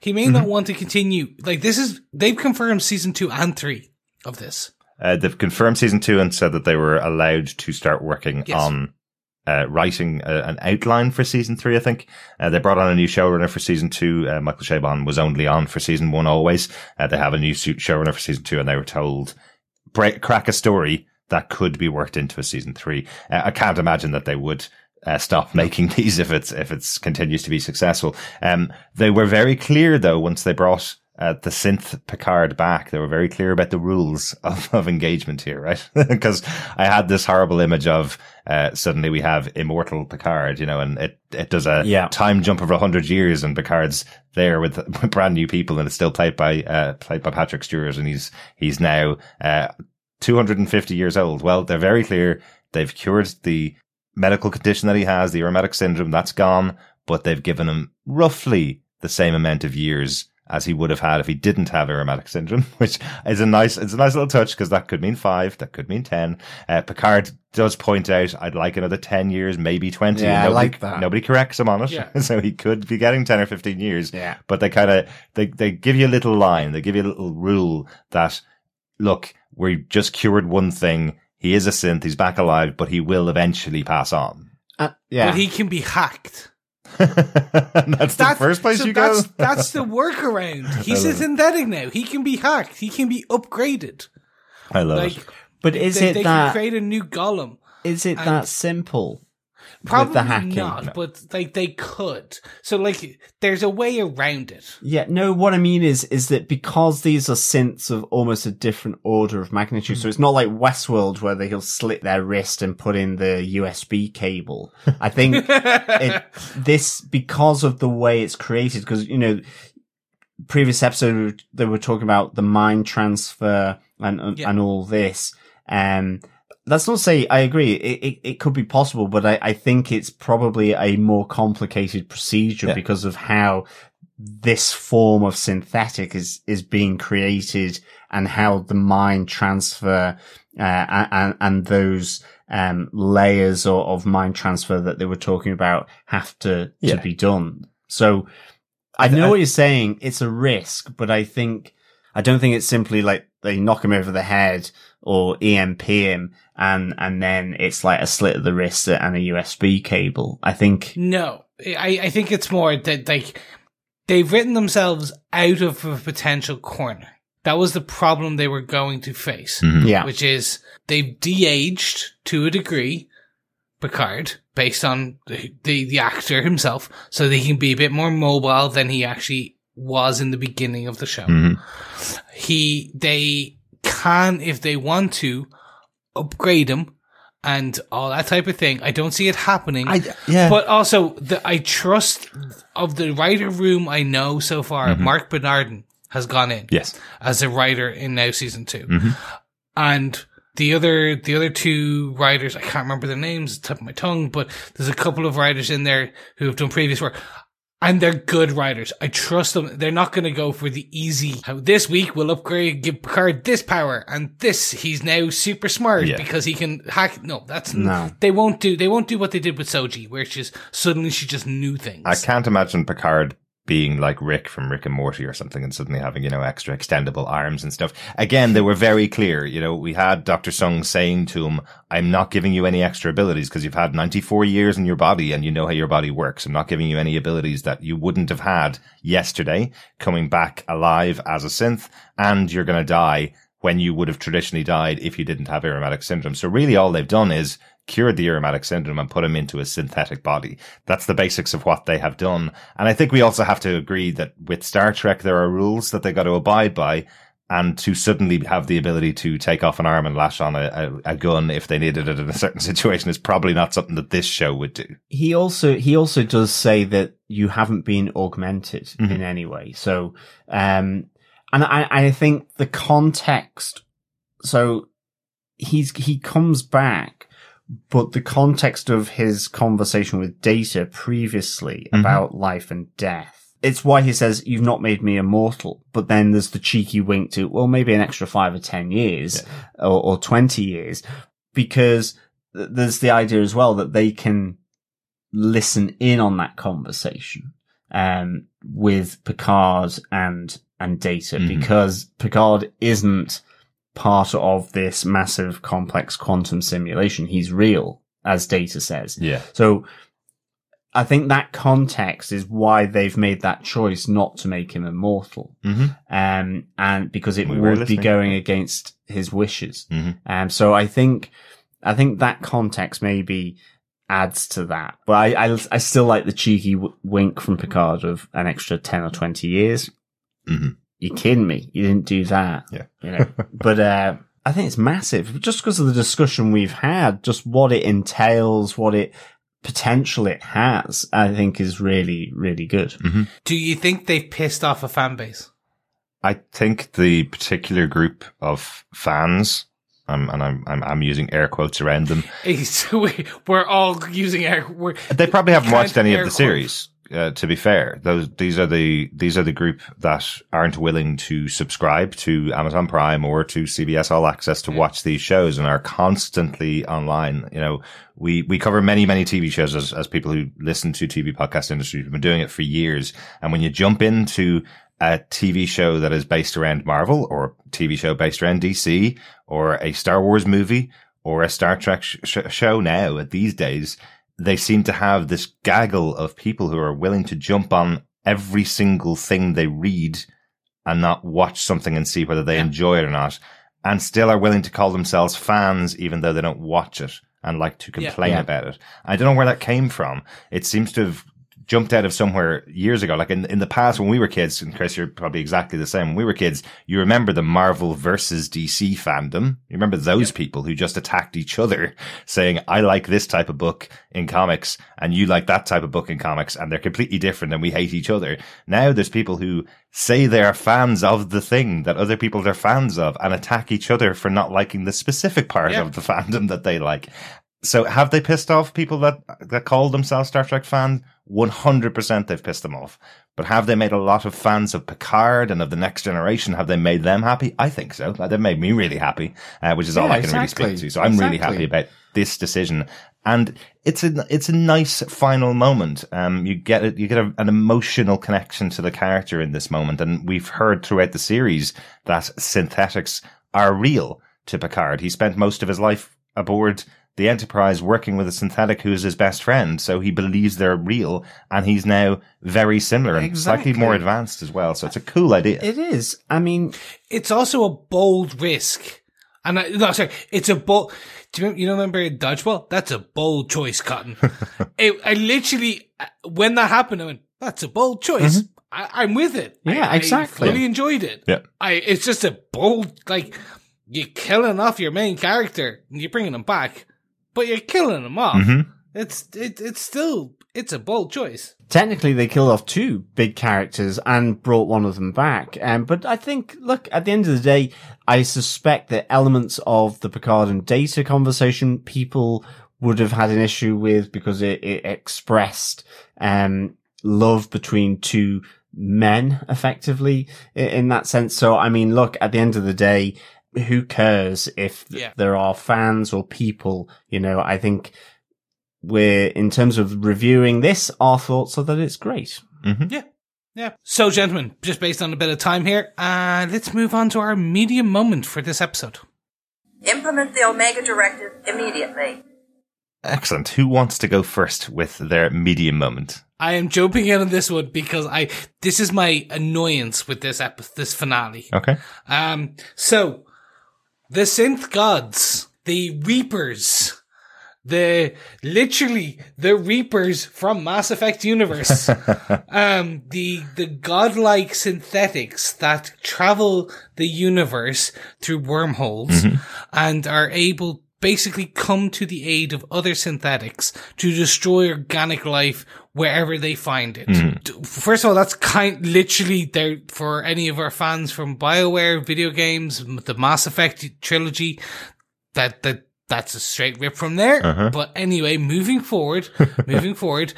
He may not want to continue. Like this is they've confirmed season two and three of this. Uh, they've confirmed season two and said that they were allowed to start working Yes. on uh, writing a, an outline for season three. I think uh, they brought on a new showrunner for season two. Uh, Michael Chabon was only on for season one always. Uh, they have a new showrunner for season two, and they were told break, crack a story that could be worked into a season three. Uh, I can't imagine that they would. Uh, stop making these if it's if it's continues to be successful. Um, they were very clear though once they brought uh, the synth Picard back. They were very clear about the rules of, of engagement here, right? Because I had this horrible image of uh, suddenly we have immortal Picard, you know, and it it does a Yeah. time jump of a hundred years, and Picard's there with, with brand new people, and it's still played by uh, played by Patrick Stewart, and he's he's now uh, 250 years old. Well, they're very clear. They've cured the medical condition that he has, the Irumodic syndrome, that's gone, but they've given him roughly the same amount of years as he would have had if he didn't have Irumodic syndrome, which is a nice, it's a nice little touch because that could mean five, that could mean 10. Uh, Picard does point out, I'd like another 10 years, maybe 20. Yeah, I nobody, like that. Nobody corrects him on it. Yeah. so he could be getting 10 or 15 years. Yeah. But they kind of, they, they give you a little line. They give you a little rule that, look, we just cured one thing. He is a synth. He's back alive, but he will eventually pass on. Uh, yeah. But he can be hacked. that's the first place so you go. that's, that's the workaround. He's I a love it. synthetic now. He can be hacked. He can be upgraded. I love Like, it. but is they, it they that? can create a new golem. Is it and- that simple? Probably the hacking. not, but like they could. So like, there's a way around it. Yeah, no, what I mean is, is that because these are synths of almost a different order of magnitude, so it's not like Westworld where they'll slit their wrist and put in the USB cable. I think it, this, because of the way it's created, because, you know, previous episode, they were talking about the mind transfer and, and, Yeah. and all this. Um, that's not to say I agree. It, it, it could be possible, but I, I think it's probably a more complicated procedure Yeah. because of how this form of synthetic is, is being created and how the mind transfer, uh, and, and those, um, layers of, of mind transfer that they were talking about have to, Yeah. to be done. So I know what you're saying. It's a risk, but I think, I don't think it's simply like they knock him over the head or EMP him and, and then it's like a slit of the wrist and a USB cable. I think, No, I, I think it's more that like they've written themselves out of a potential corner. That was the problem they were going to face, Mhm. yeah. which is they've de-aged to a degree Picard based on the, the the actor himself, so that he can be a bit more mobile than he actually was in the beginning of the show. Mhm. He they can if they want to upgrade him and all that type of thing. I don't see it happening. I, yeah. But also, the, I trust of the writer room I know so far. Mm-hmm. Marc Bernardin has gone in yes. as a writer in now season 2 Mhm. and the other the other two writers I can't remember their names, tip of my tongue, but there's a couple of writers in there who have done previous work. And they're good writers. I trust them. They're not going to go for the easy. How this week we'll upgrade, give Picard this power, and this he's now super smart Yeah. because he can hack. No, that's No. They won't do. They won't do what they did with Soji, where she's suddenly she just knew things. I can't imagine Picard being like Rick from Rick and Morty or something and suddenly having, you know, extra extendable arms and stuff. Again, they were very clear. You know, we had Dr. Soong saying to him, I'm not giving you any extra abilities because you've had 94 years in your body and you know how your body works. I'm not giving you any abilities that you wouldn't have had yesterday coming back alive as a synth and you're going to die when you would have traditionally died if you didn't have Irumodic syndrome. So really all they've done is cured the Irumodic syndrome and put him into a synthetic body. That's the basics of what they have done. And I think we also have to agree that with Star Trek, there are rules that they got to abide by. And to suddenly have the ability to take off an arm and lash on a, a, a gun if they needed it in a certain situation is probably not something that this show would do. he also he also does say that you haven't been augmented Mhm. in any way. So, um, and I I think the context. So he's he comes back, but the context of his conversation with Data previously Mhm. about life and death. It's why he says, you've not made me immortal. But then there's the cheeky wink to, well, maybe an extra five or 10 years or, or 20 years because th- there's the idea as well that they can listen in on that conversation um, with Picard and and Data Mhm. because Picard isn't part of this massive complex quantum simulation. He's real, as Data says. Yeah. So I think that context is why they've made that choice not to make him immortal. hmm Um, and because it We would be going against his wishes. Mhm. Um, so I think, I think that context maybe adds to that. But I, I, I still like the cheeky w- wink from Picard of an extra 10 or 20 years. Mhm. You kidding me? You didn't do that. Yeah. You know, but, uh, I think it's massive just because of the discussion we've had, just what it entails, what it potential it has, I think is really, really good. Do you think they've pissed off a fan base? I think the particular group of fans, um, and I'm, I'm, I'm using air quotes around them, It's- we- We're all using our. We're, They probably haven't watched any of the quote. series. Uh, to be fair, those these are the these are the group that aren't willing to subscribe to Amazon Prime or to CBS All Access to watch these shows and are constantly online. You know, we we cover many many TV shows as as people who listen to TV podcast industry. We've been doing it for years, and when you jump into a TV show that is based around Marvel or a TV show based around DC or a Star Wars movie or a Star Trek sh- sh- show now at these days, they seem to have this gaggle of people who are willing to jump on every single thing they read and not watch something and see whether they Yeah. enjoy it or not, and still are willing to call themselves fans even though they don't watch it and like to Yeah. complain Yeah. about it. I don't know where that came from. It seems to have jumped out of somewhere years ago. Like in, in the past when we were kids, and Chris, you're probably exactly the same. When we were kids, you remember the Marvel versus DC fandom. You remember those people who just attacked each other saying, I like this type of book in comics and you like that type of book in comics and they're completely different and we hate each other. Now there's people who say they are fans of the thing that other people are fans of and attack each other for not liking the specific part Yeah. of the fandom that they like. So have they pissed off people that that call themselves Star Trek fans? One hundred percent, they've pissed them off. But have they made a lot of fans of Picard and of the Next Generation? Have they made them happy? I think so. They've made me really happy, uh, which is all Yeah, I can exactly. really speak to. So I'm really happy about this decision. And it's a it's a nice final moment. Um, you get it, you get a, an emotional connection to the character in this moment, and we've heard throughout the series that synthetics are real to Picard. He spent most of his life aboard the Enterprise working with a synthetic who is his best friend, so he believes they're real, and he's now very similar and slightly more advanced as well. So it's a cool idea. It is. I mean, It's also a bold risk. And I, no, sorry, it's a bold, do you, remember- you remember Dodgeball? That's a bold choice, Cotton. it, I literally, when that happened, I went, that's a bold choice. I, I'm with it. I- Mm-hmm. Yeah, I exactly. fully enjoyed it. Yeah. I, it's just a bold, like, you're killing off your main character and you're bringing him back, but you're killing them off. Mhm. It's, it, it's still, it's a bold choice. technically they killed off two big characters and brought one of them back. Um, but I think, look, at the end of the day, I suspect that elements of the Picard and Data conversation people would have had an issue with because it, it expressed, um, love between two men effectively i- in that sense. So, I mean, look, at the end of the day, who cares if Yeah. there are fans or people, you know, I think we're, in terms of reviewing this, our thoughts are that it's great. Yeah. Yeah. So, gentlemen, just based on a bit of time here, uh, let's move on to our medium moment for this episode. Implement the Omega Directive immediately. Excellent. Who wants to go first with their medium moment? I am jumping in on this one because I this is my annoyance with this ep- this finale. Okay. Um, so the synth gods, the Reapers, the literally the Reapers from Mass Effect universe, um, the the godlike synthetics that travel the universe through wormholes and are able basically come to the aid of other synthetics to destroy organic life wherever they find it. D- First of all, that's kind literally there for any of our fans from BioWare video games, the Mass Effect trilogy. That that that's a straight rip from there. But anyway, moving forward, moving forward,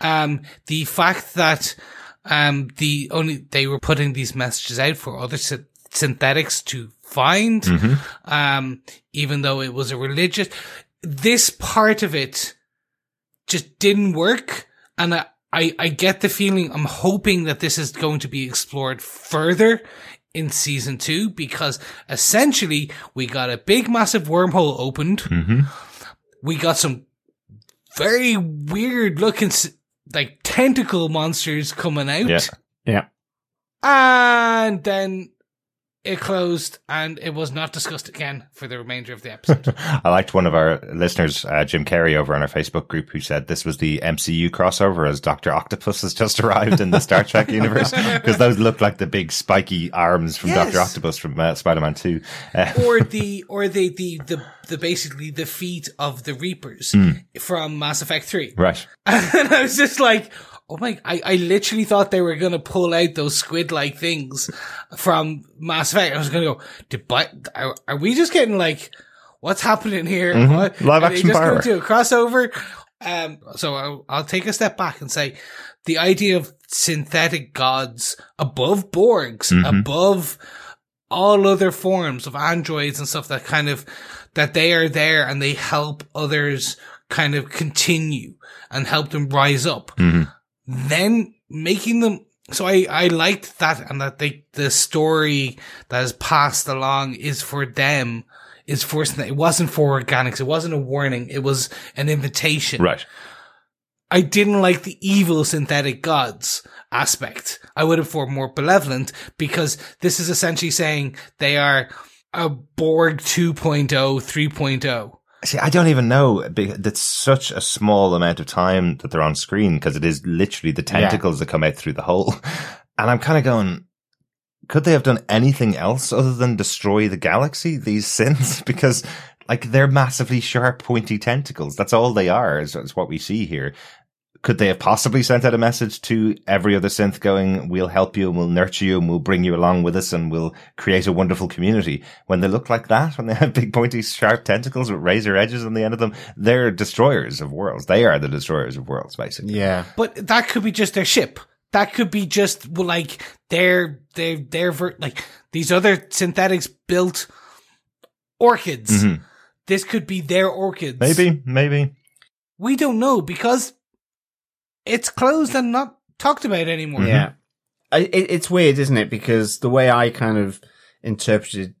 um, the fact that um the only they were putting these messages out for other sy- synthetics to find, um, even though it was a religious, this part of it just didn't work. And I, I, I get the feeling, I'm hoping that this is going to be explored further in season two because essentially we got a big massive wormhole opened. Mm-hmm. We got some very weird looking, like tentacle monsters coming out. Yeah. Yeah. And then it closed and it was not discussed again for the remainder of the episode. I liked one of our listeners, uh, Jim Carey, over on our Facebook group, who said this was the MCU crossover as Doctor Octopus has just arrived in the Star Trek universe because those look like the big spiky arms from Yes. Doctor Octopus from uh, Spider-Man Two. Uh, or the or the, the the the basically the feet of the Reapers from Mass Effect Three. right. And I was just like, oh my, I, I literally thought they were going to pull out those squid like things from Mass Effect. I was going to go, did, but are, are we just getting like, what's happening here? What? Live action just power. to a crossover? Um, so I'll, I'll take a step back and say the idea of synthetic gods above Borgs, Mhm. above all other forms of androids and stuff that kind of, that they are there and they help others kind of continue and help them rise up. Mhm. Then making them, so I, I liked that and that they, the story that is passed along is for them, is for, it wasn't for organics. It wasn't a warning. It was an invitation. Right. I didn't like the evil synthetic gods aspect. I would have for more benevolent because this is essentially saying they are a Borg oh, 2.0, 3.0. See, I don't even know. That's such a small amount of time that they're on screen because it is literally the tentacles that come out through the hole. And I'm kind of going, could they have done anything else other than destroy the galaxy, these synths? Because like they're massively sharp, pointy tentacles. That's all they are is, is what we see here. Could they have possibly sent out a message to every other synth going, we'll help you and we'll nurture you and we'll bring you along with us and we'll create a wonderful community? When they look like that, when they have big pointy sharp tentacles with razor edges on the end of them, they're destroyers of worlds. They are the destroyers of worlds, basically. Yeah. But that could be just their ship. That could be just well, like their their their ver- like these other synthetics built orchids. Mhm. This could be their orchids. Maybe, maybe. we don't know because it's closed and not talked about anymore. Yeah. I, it, it's weird, isn't it? Because the way I kind of interpreted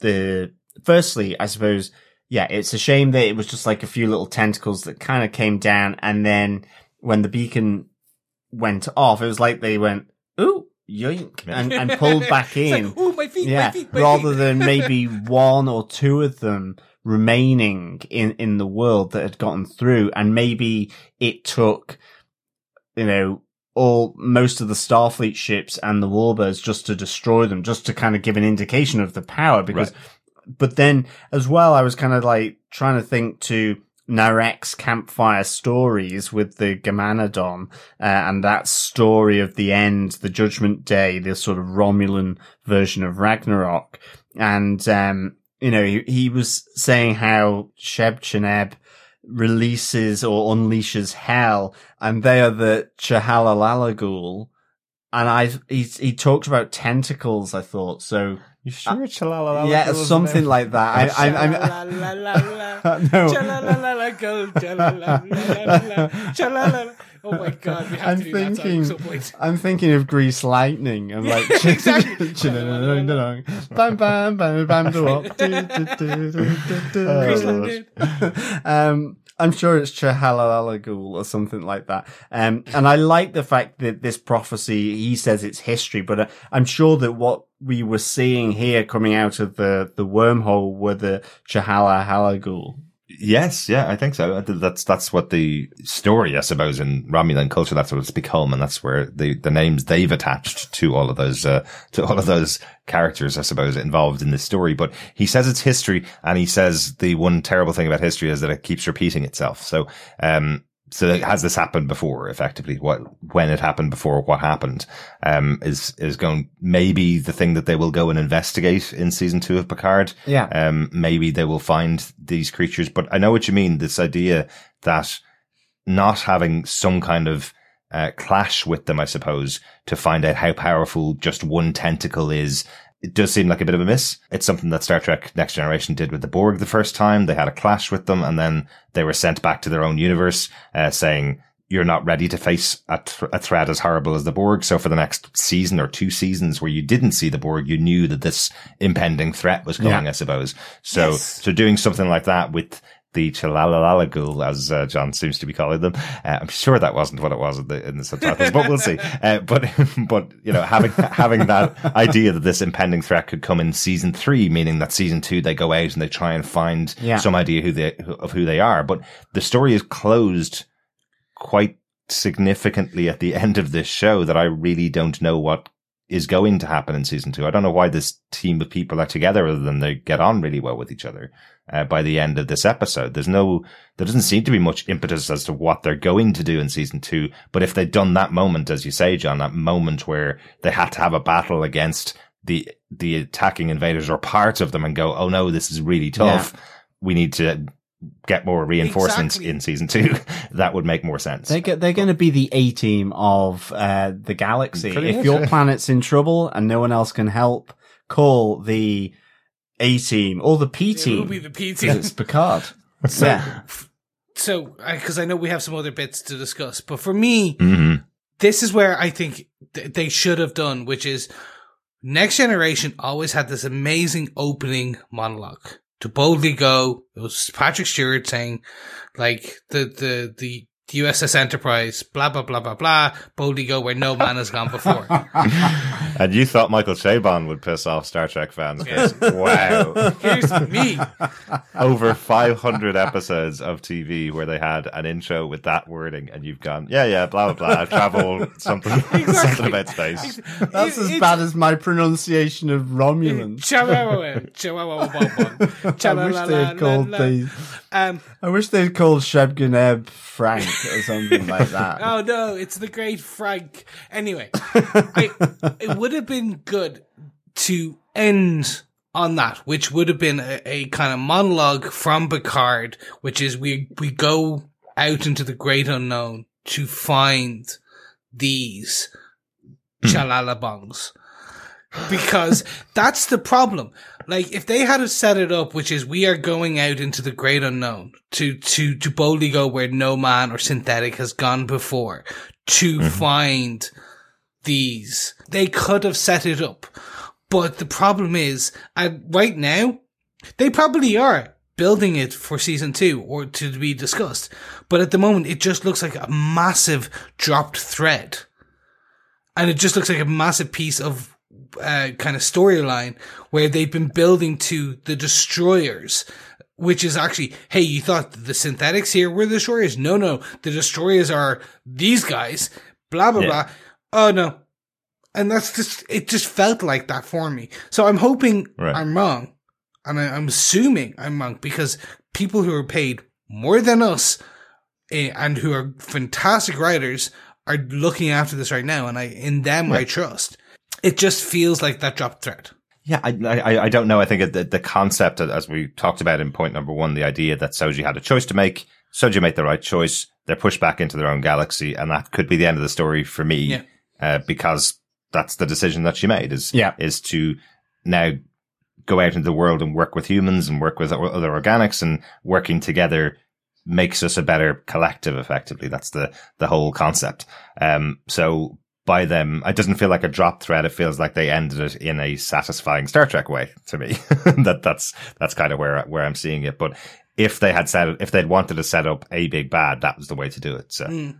the, firstly, I suppose, yeah, it's a shame that it was just like a few little tentacles that kind of came down. And then when the beacon went off, it was like they went, ooh, yoink, and, and pulled back in. like, oh, my feet, yeah, my feet, my rather feet. than maybe one or two of them remaining in, in the world that had gotten through. And maybe it took, you know, all, most of the Starfleet ships and the Warbirds just to destroy them, just to kind of give an indication of the power because, but then as well, I was kind of like trying to think to, Narek's campfire stories with the Ganmadan, uh, and that story of the end, the Judgment Day, the sort of Romulan version of Ragnarok. And, um, you know, he, he was saying how Sheb Cheneb releases or unleashes hell, and they are the Chahalalagul. And I, he, he talked about tentacles, I thought. So, You sure? Chalala? yeah, something like that. I, I, I'm, no. Oh my god, we have I'm to do that song thinking, at. I'm thinking of Grease Lightning. I'm like, exactly. bam, bam, bam, bam, Lightning. um, I'm sure it's Chahalalagul or something like that. Um, and I like the fact that this prophecy, he says it's history, but uh, I'm sure that what we were seeing here coming out of the, the wormhole were the Chahalalagul. Yes, yeah, I think so. That's that's what the story, I suppose, in Romulan culture. That's what it's become, and that's where the the names they've attached to all of those uh, to all of those characters, I suppose, involved in this story. But he says it's history, and he says the one terrible thing about history is that it keeps repeating itself. So, um, so has this happened before? Effectively, what when it happened before, what happened, um, is is going maybe the thing that they will go and investigate in season two of Picard. Yeah. Um, maybe they will find these creatures, but I know what you mean. This idea that not having some kind of uh, clash with them, I suppose, to find out how powerful just one tentacle is. It does seem like a bit of a miss. It's something that Star Trek Next Generation did with the Borg the first time. They had a clash with them and then they were sent back to their own universe, uh, saying, you're not ready to face a, th- a threat as horrible as the Borg. So for the next season or two seasons where you didn't see the Borg, you knew that this impending threat was coming, Yeah. I suppose. So, Yes. so doing something like that with the Chalalalagul, as uh, John seems to be calling them. Uh, I'm sure that wasn't what it was in the, in the subtitles, but we'll see. Uh, but, but, you know, having, having that idea that this impending threat could come in season three, meaning that season two, they go out and they try and find Yeah. some idea who they, of who they are. But the story is closed quite significantly at the end of this show that I really don't know what is going to happen in season two. I don't know why this team of people are together other than they get on really well with each other. Uh, by the end of this episode, there's no, there doesn't seem to be much impetus as to what they're going to do in season two. But if they'd done that moment, as you say, John, that moment where they had to have a battle against the, the attacking invaders or part of them and go, Oh no, this is really tough. We need to get more reinforcements Exactly. in season two, that would make more sense. They get, they're going to be the A team of uh, the galaxy. Pretty if much, your yeah. planet's in trouble and no one else can help, call the A team or the P It will team. be the P 'cause team. It's Picard. yeah. So, because I know we have some other bits to discuss, but for me, hmm this is where I think th- they should have done, which is Next Generation always had this amazing opening monologue to boldly go. It was Patrick Stewart saying, like the the the USS Enterprise, blah blah blah blah blah, boldly go where no man has gone before. And you thought Michael Chabon would piss off Star Trek fans. Chris. wow. Here's me. Over 500 episodes of TV where they had an intro with that wording, and you've gone, yeah, yeah, blah, blah, blah, travel, something, something about space. That's as It's- bad as my pronunciation of Romulan. Chihuahua, Chihuahua, I wish they had called the. Um, I wish they'd called Sheb Guneb Frank or something like that. oh no, it's the great Frank. Anyway, I, it would have been good to end on that, which would have been a, a kind of monologue from Picard, which is we, we go out into the great unknown to find these hmm. chalalabongs. Because that's the problem. Like, if they had to set it up, which is we are going out into the great unknown to, to, to boldly go where no man or synthetic has gone before to mm-hmm. find these, they could have set it up. But the problem is, uh, right now, they probably are building it for season two or to be discussed. But at the moment, it just looks like a massive dropped thread. And it just looks like a massive piece of uh, kind of storyline where they've been building to the destroyers, which is actually, hey, you thought the synthetics here were the destroyers? No, no, the destroyers are these guys. Blah blah Yeah. blah. Oh no, and that's just it. Just felt like that for me. So I'm hoping Right. I'm wrong, and I, I'm assuming I'm wrong because people who are paid more than us eh, and who are fantastic writers are looking after this right now, and I in them I trust. It just feels like that drop threat Yeah, I, I, I don't know. I think the, the concept, as we talked about in point number one, the idea that Soji had a choice to make. Soji made the right choice. They're pushed back into their own galaxy, and that could be the end of the story for me, Yeah. uh, because that's the decision that she made. Is Yeah. is to now go out into the world and work with humans and work with other organics, and working together makes us a better collective. Effectively, that's the the whole concept. Um, so by them, it doesn't feel like a drop thread. It feels like they ended it in a satisfying Star Trek way to me. that that's that's kind of where where I'm seeing it. But if they had said if they'd wanted to set up a big bad, that was the way to do it. So. Mm.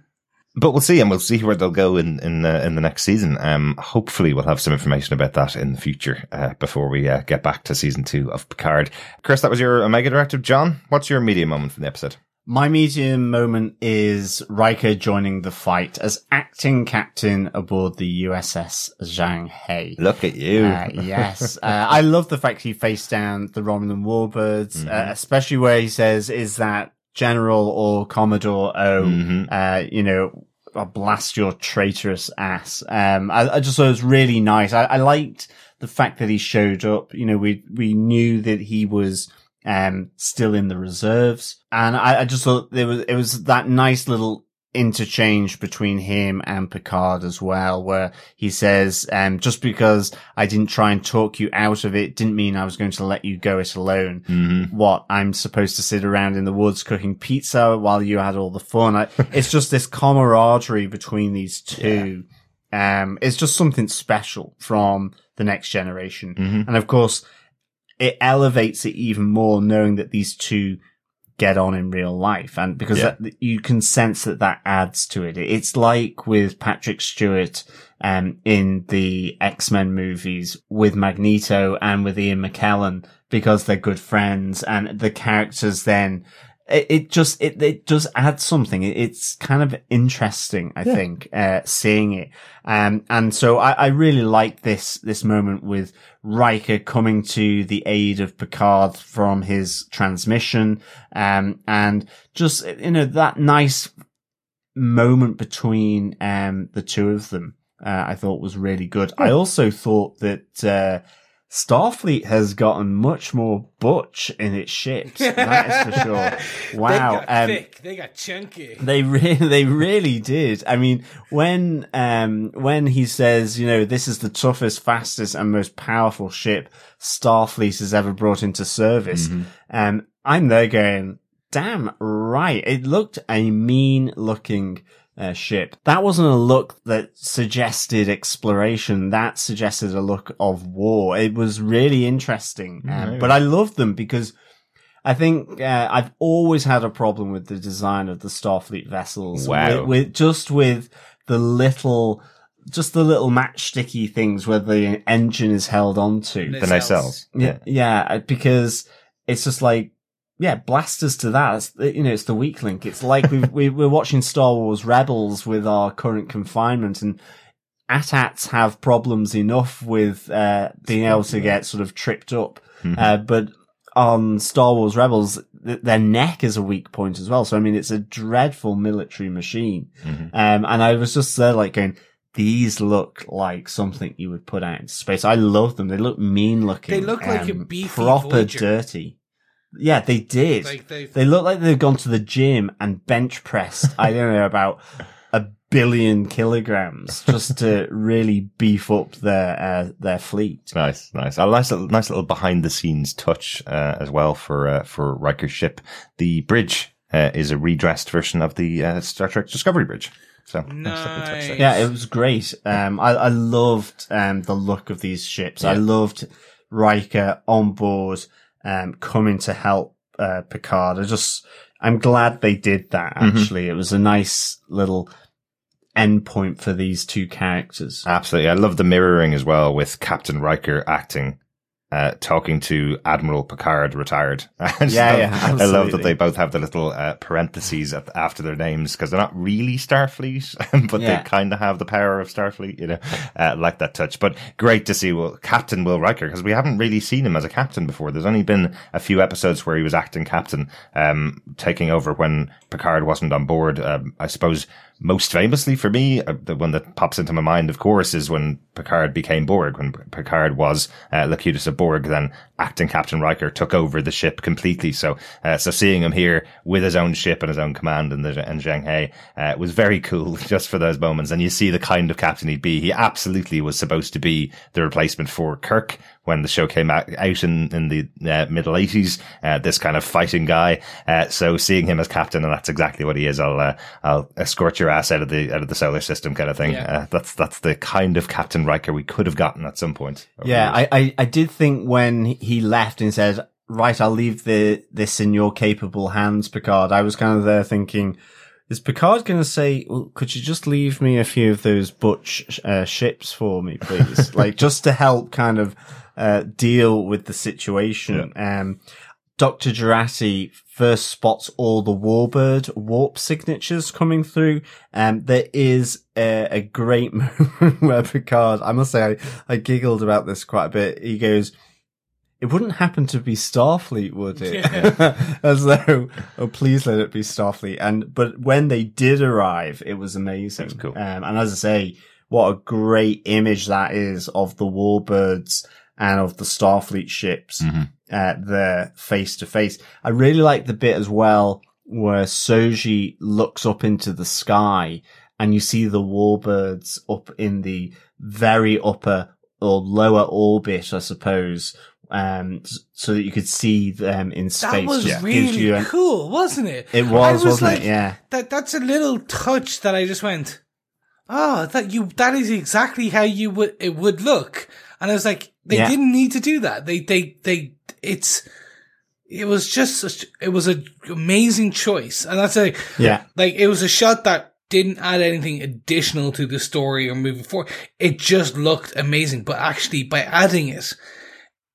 But we'll see, and we'll see where they'll go in in the in the next season. Um, hopefully, we'll have some information about that in the future uh, before we uh, get back to season two of Picard. Chris, that was your Omega directive. John, what's your media moment from the episode? My medium moment is Riker joining the fight as acting captain aboard the USS Zheng He. Look at you. Uh, yes. Uh, I love the fact he faced down the Romulan warbirds, uh, especially where he says, is that General or Commodore O, Mhm. uh, you know, I'll blast your traitorous ass. Um, I, I just thought it was really nice. I, I liked the fact that he showed up. You know, we, we knew that he was, um, still in the reserves. And I, I just thought there was, it was that nice little interchange between him and Picard as well, where he says, um, just because I didn't try and talk you out of it didn't mean I was going to let you go it alone. Mhm. What? I'm supposed to sit around in the woods cooking pizza while you had all the fun. I, it's just this camaraderie between these two. Um, it's just something special from the next generation. Mhm. And of course, it elevates it even more knowing that these two get on in real life. And because Yeah. that, you can sense that that adds to it. It's like with Patrick Stewart, um, in the X-Men movies with Magneto and with Ian McKellen because they're good friends and the characters then it, it just it it does add something. It, it's kind of interesting, I think, uh, seeing it. Um, and so I, I really like this this moment with Riker coming to the aid of Picard from his transmission, um, and just you know that nice moment between um the two of them. Uh, I thought was really good. I also thought that uh, Starfleet has gotten much more butch in its ships. that is for sure. Wow. They got Um, thick. They got chunky. they really, they really did. I mean, when, um, when he says, you know, this is the toughest, fastest, and most powerful ship Starfleet has ever brought into service, um, I'm there going, damn right. It looked a mean looking, uh, ship. That wasn't a look that suggested exploration. That suggested a look of war. It was really interesting. Um, but I loved them because I think uh, I've always had a problem with the design of the Starfleet vessels. Wow. With, with just with the little, just the little matchsticky things where the engine is held onto. The nacelles. Yeah, yeah, because it's just like, yeah, blasters to that. It's, the- you know, it's the weak link. It's like we've, we, we're watching Star Wars Rebels with our current confinement and AT-ATs have problems enough with, uh, being able to get sort of tripped up. Uh, but on Star Wars Rebels, th- their neck is a weak point as well. So, I mean, it's a dreadful military machine. Um, and I was just there like going, these look like something you would put out in space. I love them. They look mean looking. They look like a beefy proper Voyager. dirty. Yeah, they did. Like they, They look like they've gone to the gym and bench pressed, I don't know, about a billion kilograms just to really beef up their, uh, their fleet. Nice, nice. A nice little, nice little behind the scenes touch uh, as well for uh, for Riker's ship. The bridge uh, is a redressed version of the uh, Star Trek Discovery Bridge. So nice little touch there. Nice. Yeah, it was great. Um, I, I loved, um, the look of these ships. I loved Riker on board, um, coming to help, uh, Picard. I just, I'm glad they did that, actually. It was a nice little endpoint for these two characters. Absolutely. I love the mirroring as well with Captain Riker acting, uh, talking to Admiral Picard retired. I just Yeah, love- yeah, I love that they both have the little uh, parentheses at, after their names because they're not really Starfleet, but Yeah. they kind of have the power of Starfleet, you know, uh, like that touch. But great to see well, Captain Will Riker because we haven't really seen him as a captain before. There's only been a few episodes where he was acting captain, um, taking over when Picard wasn't on board. Um, I suppose most famously for me, uh, the one that pops into my mind, of course, is when Picard became Borg. When Picard was uh, of Borg, then acting Captain Riker took over the ship completely. So, uh, so seeing him here with his own ship and his own command in the in Zheng uh, was very cool just for those moments. And you see the kind of captain he'd be. He absolutely was supposed to be the replacement for Kirk when the show came out, out in, in the uh, middle 80s, uh, this kind of fighting guy. Uh, so seeing him as captain, and that's exactly what he is, I'll, uh, I'll escort your ass out of the, out of the solar system kind of thing. Yeah. Uh, that's, that's the kind of Captain Riker we could have gotten at some point. Yeah. I, I, I did think when he left and said, right, I'll leave the, this in your capable hands, Picard. I was kind of there thinking, is Picard going to say, well, could you just leave me a few of those butch, uh, ships for me, please? like, just to help kind of, uh, deal with the situation. Um, Dr. Jurati first spots all the Warbird warp signatures coming through. Um, there is a, a great moment where Picard, I must say, I, I giggled about this quite a bit. He goes, it wouldn't happen to be Starfleet, would it? As though, oh, please let it be Starfleet. And, but when they did arrive, it was amazing. That's cool. Um, and as I say, what a great image that is of the Warbirds and of the Starfleet ships Mm-hmm. uh, there face to face. I really like the bit as well where Soji looks up into the sky and you see the warbirds up in the very upper or lower orbit, I suppose, um, so that you could see them in space. that was really an- cool, wasn't it? It I was, wasn't like, it? Yeah. That that's a little touch that I just went, oh, that you that is exactly how you would it would look, and I was like, they Yeah. didn't need to do that. They they they it's. It was just, such- it was an amazing choice. And that's a, Yeah. like, it was a shot that didn't add anything additional to the story or moving forward. It just looked amazing. But actually, by adding it,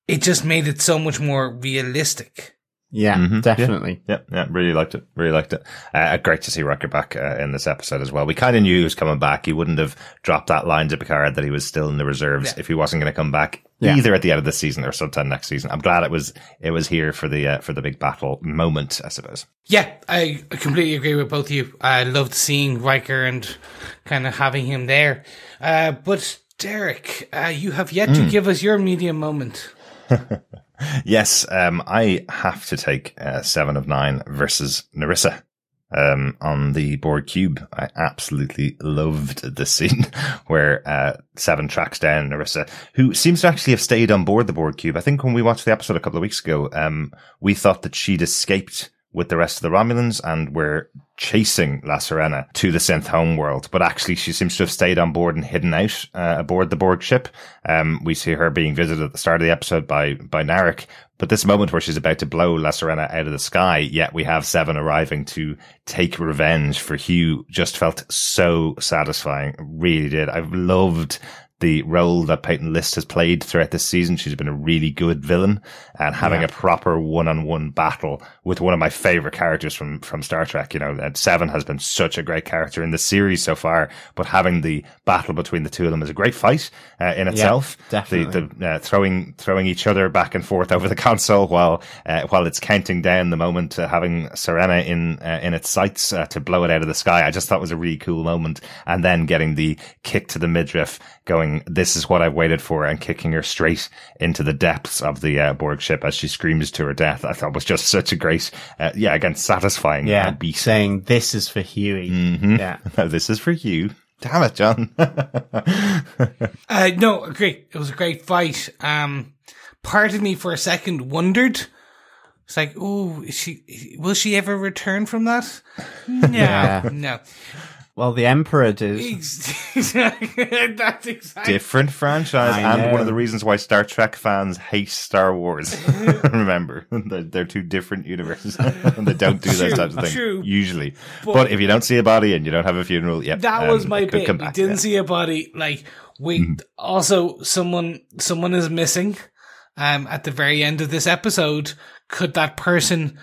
it just made it so much more realistic. Yeah, Mhm. definitely. Yeah, yeah, really liked it. Really liked it. Uh, great to see Riker back uh, in this episode as well. We kind of knew he was coming back. He wouldn't have dropped that line to Picard that he was still in the reserves Yeah. if he wasn't going to come back Yeah. either at the end of the season or sometime next season. I'm glad it was it was here for the uh, for the big battle moment, I suppose. Yeah, I completely agree with both of you. I loved seeing Riker and kind of having him there. Uh, but Derek, uh, you have yet to give us your media moment. Yes, um, I have to take uh, Seven of Nine versus Narissa um, on the Borg cube. I absolutely loved the scene where uh, Seven tracks down Narissa, who seems to actually have stayed on board the Borg cube. I think when we watched the episode a couple of weeks ago, um, we thought that she'd escaped with the rest of the Romulans and were chasing La Sirena to the synth homeworld. But actually, she seems to have stayed on board and hidden out uh, aboard the Borg ship. Um, we see her being visited at the start of the episode by by Narek. But this moment where she's about to blow La Sirena out of the sky, yet we have Seven arriving to take revenge for Hugh, just felt so satisfying. Really did. I've loved the role that Peyton List has played throughout this season. She's been a really good villain and having Yeah. a proper one-on-one battle with one of my favorite characters from, from Star Trek. You know, and Seven has been such a great character in the series so far, but having the battle between the two of them is a great fight uh, in itself. definitely. The, the uh, throwing throwing each other back and forth over the console while uh, while it's counting down the moment to having Sirena in uh, in its sights uh, to blow it out of the sky. I just thought was a really cool moment, and then getting the kick to the midriff, going, "This is what I've waited for," and kicking her straight into the depths of the uh, Borg ship as she screams to her death. I thought was just such a great, uh, yeah, again, satisfying. Yeah, uh, beat. saying this is for Huey. Mhm. Yeah, this is for you. Damn it, John. Uh, no, great. It was a great fight. Um, part of me for a second wondered. It's like, oh, she will she ever return from that? No, Yeah. no. Well, the Emperor did. That's exactly. different franchise I and one of the reasons why Star Trek fans hate Star Wars. Remember, they're, they're two different universes and they don't do those types of things true. usually. But, if you don't see a body and you don't have a funeral, yep, That um, was my it bit. come We back, didn't yeah. see a body. Like, we also someone someone is missing. Um, at the very end of this episode, could that person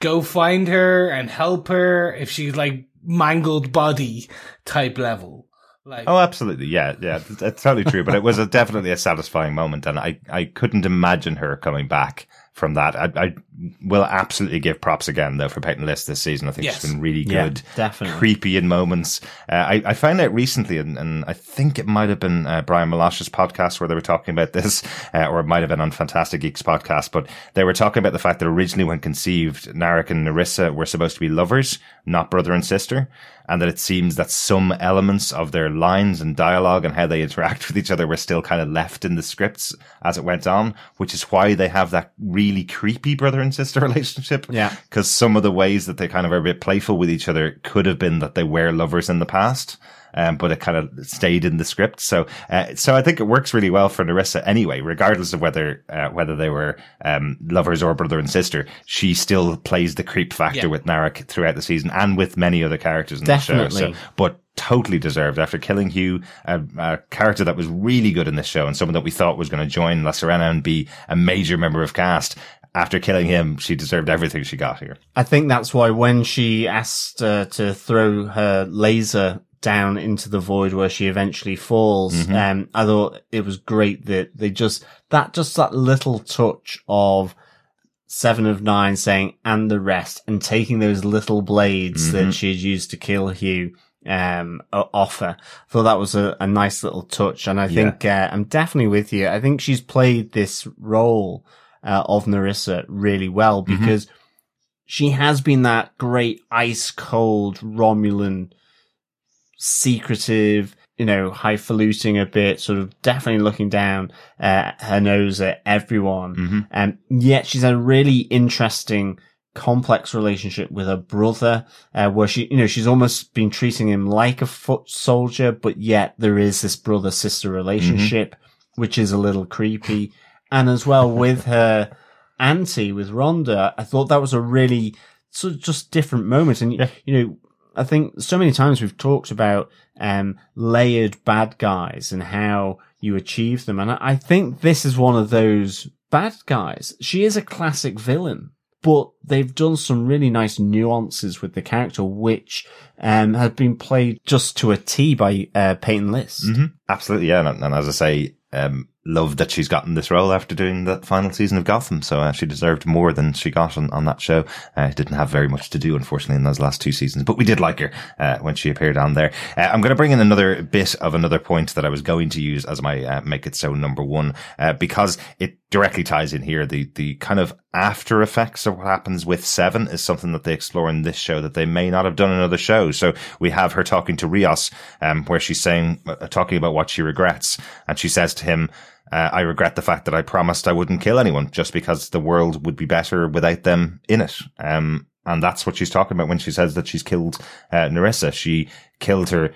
go find her and help her if she's like mangled body type level? Like, Oh, absolutely. Yeah, yeah, that's- totally true. But it was a, definitely a satisfying moment, and I, I couldn't imagine her coming back from that. I, I will absolutely give props again though for Peyton List this season. I think Yes. she's been really Yeah, good, definitely. creepy in moments. Uh, I, I found out recently, and, and I think it might have been uh, Brian Malash's podcast where they were talking about this, uh, or it might have been on Fantastic Geeks podcast, but they were talking about the fact that originally when conceived, Narek and Narissa were supposed to be lovers, not brother and sister and that it seems that some elements of their lines and dialogue and how they interact with each other were still kind of left in the scripts as it went on, which is why they have that really creepy brother and sister relationship. Yeah. Because some of the ways that they kind of are a bit playful with each other could have been that they were lovers in the past. Um, but it kind of stayed in the script. So, uh, so I think it works really well for Narissa anyway, regardless of whether, uh, whether they were, um, lovers or brother and sister. She still plays the creep factor Yeah. with Narek throughout the season and with many other characters in the show. So, but totally deserved after killing Hugh, a, a character that was really good in this show and someone that we thought was going to join La Sirena and be a major member of cast. After killing him, she deserved everything she got here. I think that's why when she asked uh, to throw her laser down into the void where she eventually falls, um, I thought it was great that they just, that, just that little touch of seven of nine saying, and the rest, and taking those little blades that she had used to kill Hugh, um, o- off her. I thought that was a, a nice little touch. And I think, uh, I'm definitely with you. I think she's played this role, uh, of Narissa really well because she has been that great ice cold Romulan, secretive, you know, highfalutin a bit, sort of definitely looking down uh, her nose at everyone. And yet she's had a really interesting, complex relationship with her brother, uh, where she, you know, she's almost been treating him like a foot soldier, but yet there is this brother sister relationship, which is a little creepy. And as well with her auntie, with Ramdha, I thought that was a really sort of just different moment. And, you know, I think so many times we've talked about um, layered bad guys and how you achieve them. And I, think this is one of those bad guys. She is a classic villain, but they've done some really nice nuances with the character, which um, has been played just to a T by uh, Peyton List. Absolutely, yeah. And, and as I say, um, love that she's gotten this role after doing the final season of Gotham. So uh, she deserved more than she got on, on that show. Uh, didn't have very much to do, unfortunately, in those last two seasons, but we did like her uh, when she appeared on there. Uh, I'm going to bring in another bit of another point that I was going to use as my uh, make it so number one uh, because it directly ties in here. The the kind of after effects of what happens with Seven is something that they explore in this show that they may not have done in other shows. So we have her talking to Rios, um, where she's saying, talking about what she regrets, and she says to him, uh, I regret the fact that I promised I wouldn't kill anyone just because the world would be better without them in it. Um, and that's what she's talking about when she says that she's killed uh, Narissa. She killed her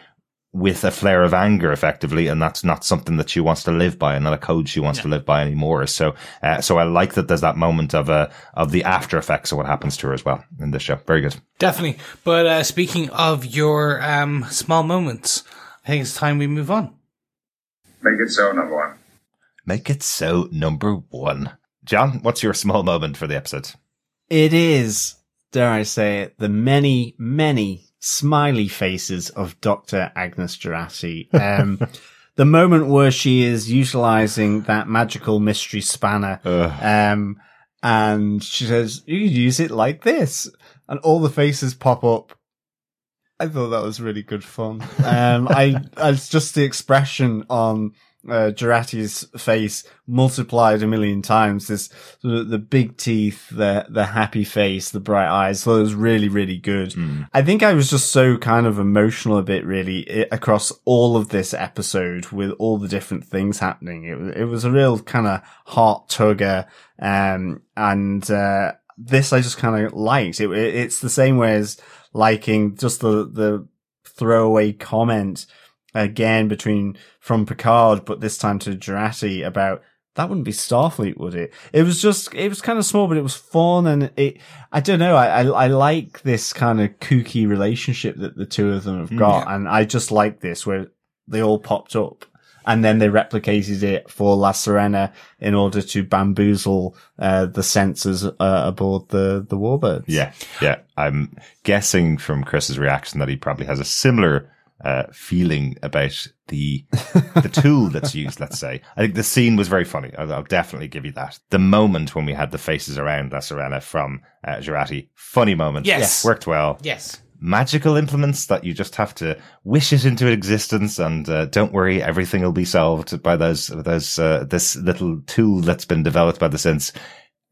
with a flare of anger, effectively, and that's not something that she wants to live by, and not a code she wants yeah. to live by anymore. So, uh, so I like that there's that moment of uh, of the after effects of what happens to her as well in this show. Very good, definitely. But uh, speaking of your um, small moments, I think it's time we move on. Make it so, number one. Make it so, number one. John, what's your small moment for the episode? It is, dare I say it, the many, many smiley faces of Dr. Agnes Jurati. Um, the moment where she is utilizing that magical mystery spanner, um, and she says, you use it like this. And all the faces pop up. I thought that was really good fun. Um, I, it's just the expression on uh, Jurati's face multiplied a million times. This of the big teeth, the the happy face, the bright eyes. So it was really, really good. Mm. I think I was just so kind of emotional a bit, really, it, across all of this episode with all the different things happening. It, it was a real kind of heart tugger, um, and uh, this I just kind of liked. It, it's the same way as liking just the the throwaway comment again between from Picard, but this time to Jurati about that wouldn't be Starfleet, would it? It was just, it was kind of small, but it was fun. And it, I don't know. I, I, I like this kind of kooky relationship that the two of them have got. And I just like this where they all popped up and then they replicated it for La Sirena in order to bamboozle, uh, the sensors, uh, aboard the, the warbirds. Yeah. Yeah. I'm guessing from Chris's reaction that he probably has a similar uh, feeling about the the tool that's used. Let's say I think the scene was very funny. I'll, I'll, definitely give you that. The moment when we had the faces around La Sirena from uh, Jurati, funny moment. Yes, worked well. Yes. Magical implements that you just have to wish it into existence, and uh, don't worry, everything will be solved by those those uh, this little tool that's been developed by the Synths.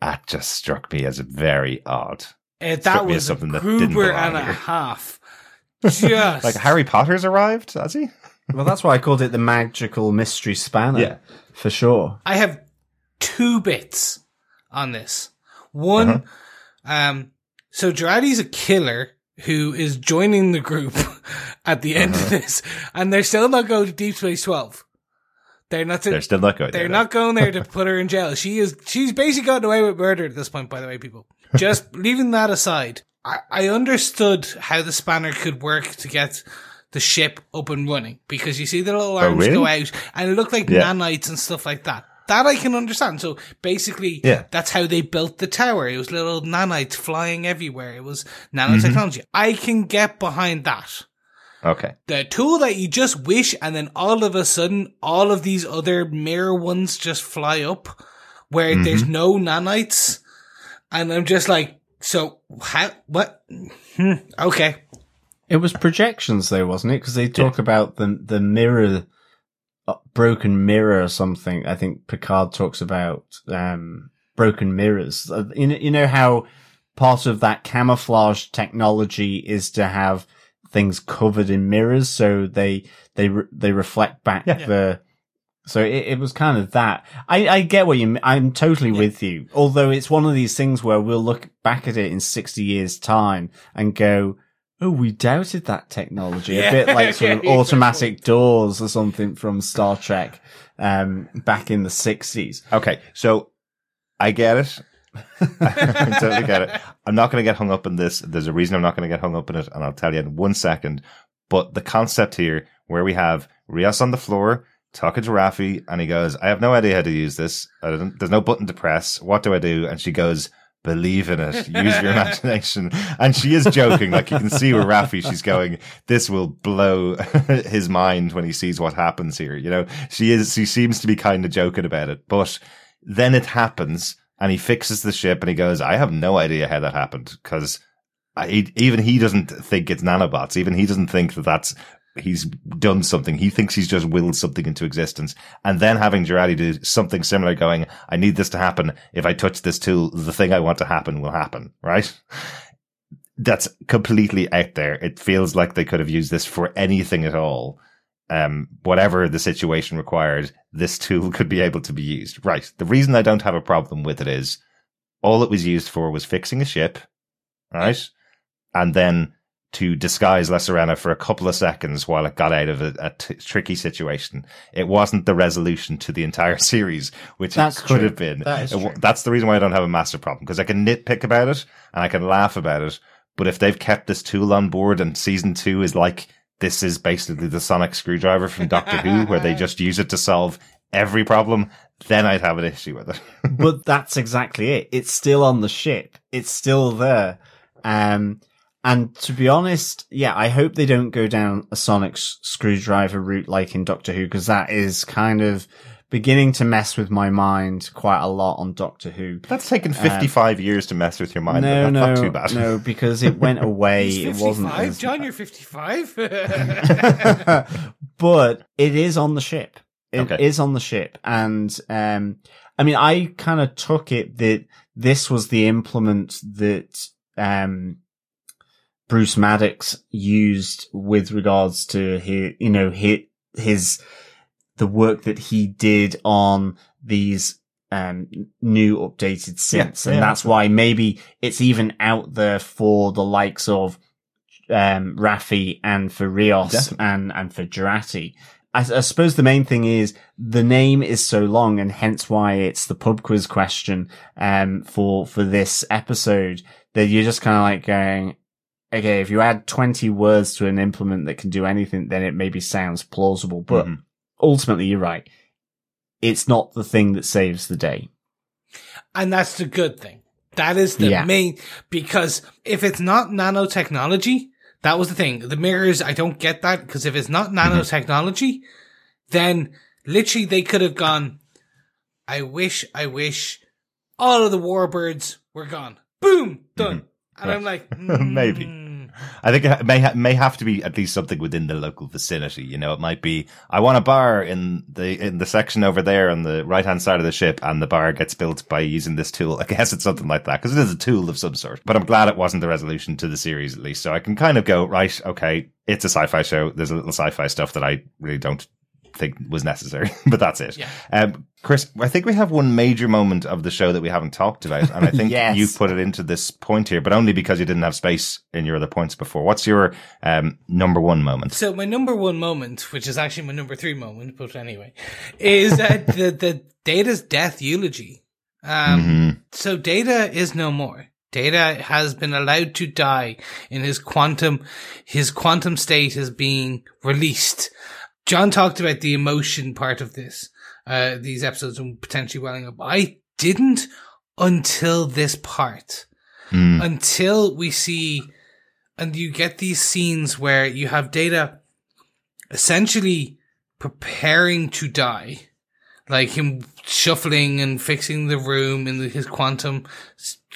That just struck me as very odd. Uh, that was something that Gruber and a half Just like Harry Potter's arrived, has he? well, that's why I called it the magical mystery spanner. Yeah, for sure. I have two bits on this. One, uh-huh. um, so Jurati's a killer who is joining the group at the end uh-huh. of this, and they're still not going to Deep Space Twelve. They're not. To, they're still not going. They're there, not going there to put her in jail. She is. She's basically gotten away with murder at this point. By the way, people. Just leaving that aside, I, I understood how the spanner could work to get the ship up and running because you see the little oh, arms oh, really? go out and it looked like yeah. nanites and stuff like that. That I can understand. So basically, yeah. that's how they built the tower. It was little nanites flying everywhere. It was nanotechnology. Mm-hmm. I can get behind that. Okay. The tool that you just wish and then all of a sudden, all of these other mirror ones just fly up where mm-hmm. there's no nanites. And I'm just like, so how? What? Hmm, okay. It was projections, though, wasn't it? Because they talk yeah. about the the mirror, uh, broken mirror or something. I think Picard talks about um, broken mirrors. Uh, you know, you know how part of that camouflage technology is to have things covered in mirrors, so they they re- they reflect back yeah. the so it, it was kind of that. I, I get what you I'm totally yeah. with you. Although it's one of these things where we'll look back at it in 60 years time and go, Oh, we doubted that technology. Yeah. A bit like sort of automatic doors or something from Star Trek, um, back in the 60s. Okay. So I get it. I totally get it. I'm not going to get hung up in this. There's a reason I'm not going to get hung up in it. And I'll tell you in one second. But the concept here where we have Rios on the floor, talking to Raffi, and he goes, I have no idea how to use this. there's no button to press. What do I do? And she goes, Believe in it. Use your imagination. And she is joking. Like you can see where Raffi, she's going, this will blow his mind when he sees what happens here. You know, she is, she seems to be kind of joking about it, but then it happens and he fixes the ship and he goes, I have no idea how that happened because even he doesn't think it's nanobots. Even he doesn't think that that's he's done something. He thinks he's just willed something into existence. And then having Jurati do something similar going, I need this to happen. If I touch this tool, the thing I want to happen will happen, right? That's completely out there. It feels like they could have used this for anything at all. Um, whatever the situation required, this tool could be able to be used. Right. The reason I don't have a problem with it is all it was used for was fixing a ship, right? And then to disguise La Sirena for a couple of seconds while it got out of a, a t- tricky situation. It wasn't the resolution to the entire series, which That's it could true. have been. That is It true. That's the reason why I don't have a massive problem because I can nitpick about it and I can laugh about it. But if they've kept this tool on board and season two is like, this is basically the sonic screwdriver from Doctor Who where they just use it to solve every problem, then I'd have an issue with it. but that's exactly it. It's still on the ship. It's still there. Um, and to be honest, yeah, I hope they don't go down a sonic s- screwdriver route like in Doctor Who, because that is kind of beginning to mess with my mind quite a lot on Doctor Who. That's taken 55 years to mess with your mind. no, but no, not too bad. no, because it went away. He's it wasn't. as- John, you're 55. but it is on the ship. It is Okay. on the ship. And, um, I mean, I kind of took it that this was the implement that, um, Bruce Maddox used with regards to his, you know, his, his, the work that he did on these, um, new updated synths. Yeah, and yeah, that's why maybe it's even out there for the likes of, um, Raffi and for Rios Definitely. and, and for Jurati. I, I suppose the main thing is the name is so long and hence why it's the pub quiz question, um, for, for this episode that you're just kind of like going, okay, if you add 20 words to an implement that can do anything, then it maybe sounds plausible, but Mhm. ultimately you're right. It's not the thing that saves the day. and that's the good thing. That is the Yeah. main, because if it's not nanotechnology, that was the thing. The mirrors, I don't get that, because if it's not mm-hmm. nanotechnology, then literally they could have gone, I wish, I wish all of the warbirds were gone. Boom! Done. Mm-hmm. And I'm like, Maybe. Hmm. I think it may ha- may have to be at least something within the local vicinity. You know, it might be I want a bar in the in the section over there on the right hand side of the ship, and the bar gets built by using this tool. I guess it's something like that because it is a tool of some sort. But I'm glad it wasn't the resolution to the series at least, so I can kind of go right. Okay, it's a sci-fi show. There's a little sci-fi stuff that I really don't think was necessary, but that's it. Yeah. Um, Chris, I think we have one major moment of the show that we haven't talked about, and I think Yes. you've put it into this point here, but only because you didn't have space in your other points before. What's your um, number one moment? So my number one moment, which is actually my number three moment, but anyway, is that the, the Data's death eulogy. Um, Mhm. so Data is no more. Data has been allowed to die in his quantum, his quantum state is being released. John talked about the emotion part of this, uh, these episodes and potentially welling up. I didn't until this part Mm. until we see and you get these scenes where you have data essentially preparing to die like him shuffling and fixing the room in the, his quantum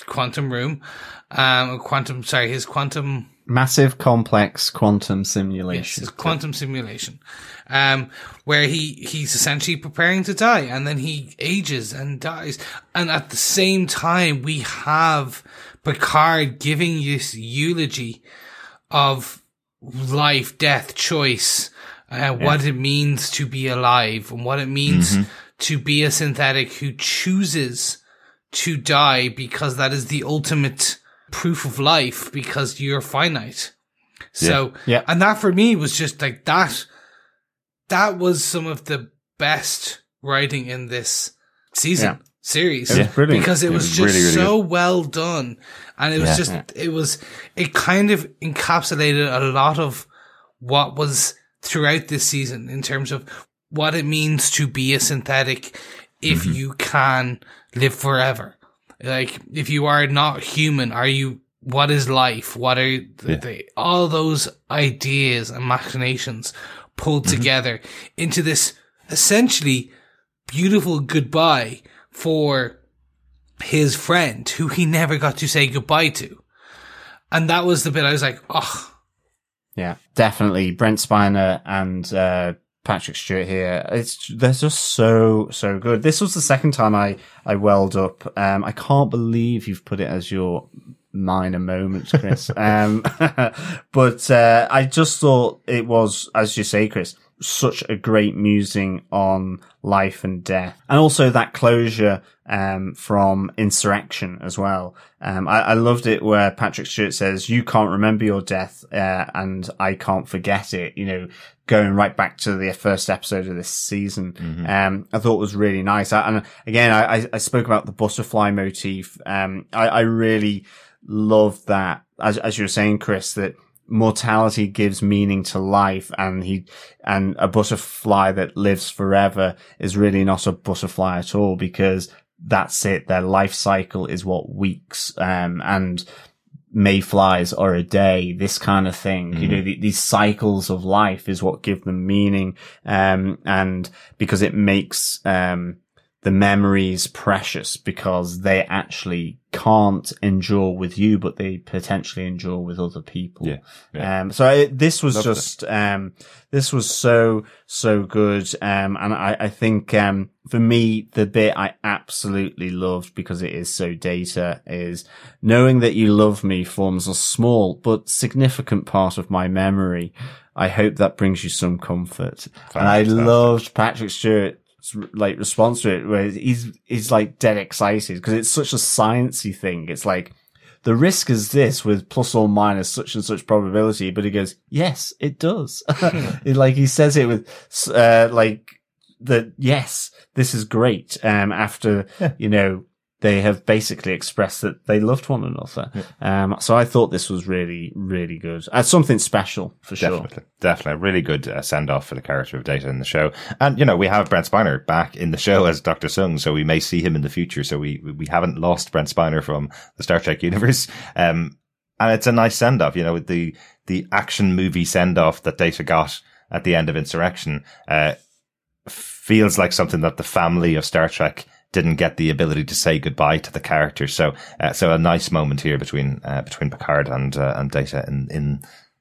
quantum room um quantum sorry his quantum Massive complex quantum yes, simulation. his quantum simulation um where he he's essentially preparing to die and then he ages and dies. And at the same time we have Picard giving this eulogy of life, death, choice, uh, what it means to be alive and what it means to be a synthetic who chooses to die because that is the ultimate proof of life because you're finite. So, Yeah. and that for me was just like that, that was some of the best writing in this season. Yeah. Series It was brilliant. because it It was was just really, really so well done, and it was Yeah. just Yeah. it was it kind of encapsulated a lot of what was throughout this season in terms of what it means to be a synthetic if Mm-hmm. you can live forever. Like, if you are not human, are you, what is life? What are the, Yeah. the, all those ideas and machinations pulled Mm-hmm. together into this essentially beautiful goodbye for his friend who he never got to say goodbye to. And that was the bit I was like, oh, Yeah, definitely. Brent Spiner and uh, Patrick Stewart here. It's they're just so so good. This was the second time I I welled up. Um, I can't believe you've put it as your minor moments, Chris. um, but uh, I just thought it was, as you say, Chris, such a great musing on life and death, and also that closure um, from Insurrection as well. Um, I, I loved it where Patrick Stewart says, "You can't remember your death, uh, and I can't forget it." You know, going right back to the first episode of this season. Um, I thought was really nice. I, and again, I, I- I spoke about the butterfly motif. Um, I, I really love that, as, as you were saying, Chris, that mortality gives meaning to life and he, and a butterfly that lives forever is really not a butterfly at all because that's it. Their life cycle is what weeks, um, and mayflies are a day, this kind of thing. You know, the, these cycles of life is what give them meaning. Um, and because it makes, um, the memories precious because they actually can't endure with you, but they potentially endure with other people. Yeah, yeah. Um, so it, this was Loved it. just, um, this was so, so good. Um, and I, I think, um, for me, the bit I absolutely loved because it is so data is knowing that you love me forms a small but significant part of my memory. I hope that brings you some comfort. And I loved Patrick Stewart's like response to it where he's, he's like dead excited because it's such a sciencey thing. It's like, the risk is this with plus or minus such and such probability, but he goes, yes, it does. Like he says it with, uh, like that, yes, this is great. Um, after, you know, they have basically expressed that they loved one another. Um, so I thought this was really, really good. Uh, something special for sure. Definitely, definitely, really good uh, send off for the character of Data in the show, and you know we have Brent Spiner back in the show as Doctor Soong, so we may see him in the future. So we we haven't lost Brent Spiner from the Star Trek universe, um, and it's a nice send off. You know, the the action movie send off that Data got at the end of Insurrection uh, feels like something that the family of Star Trek didn't get the ability to say goodbye to the character. So, uh, so a nice moment here between uh, between Picard and uh, and Data in in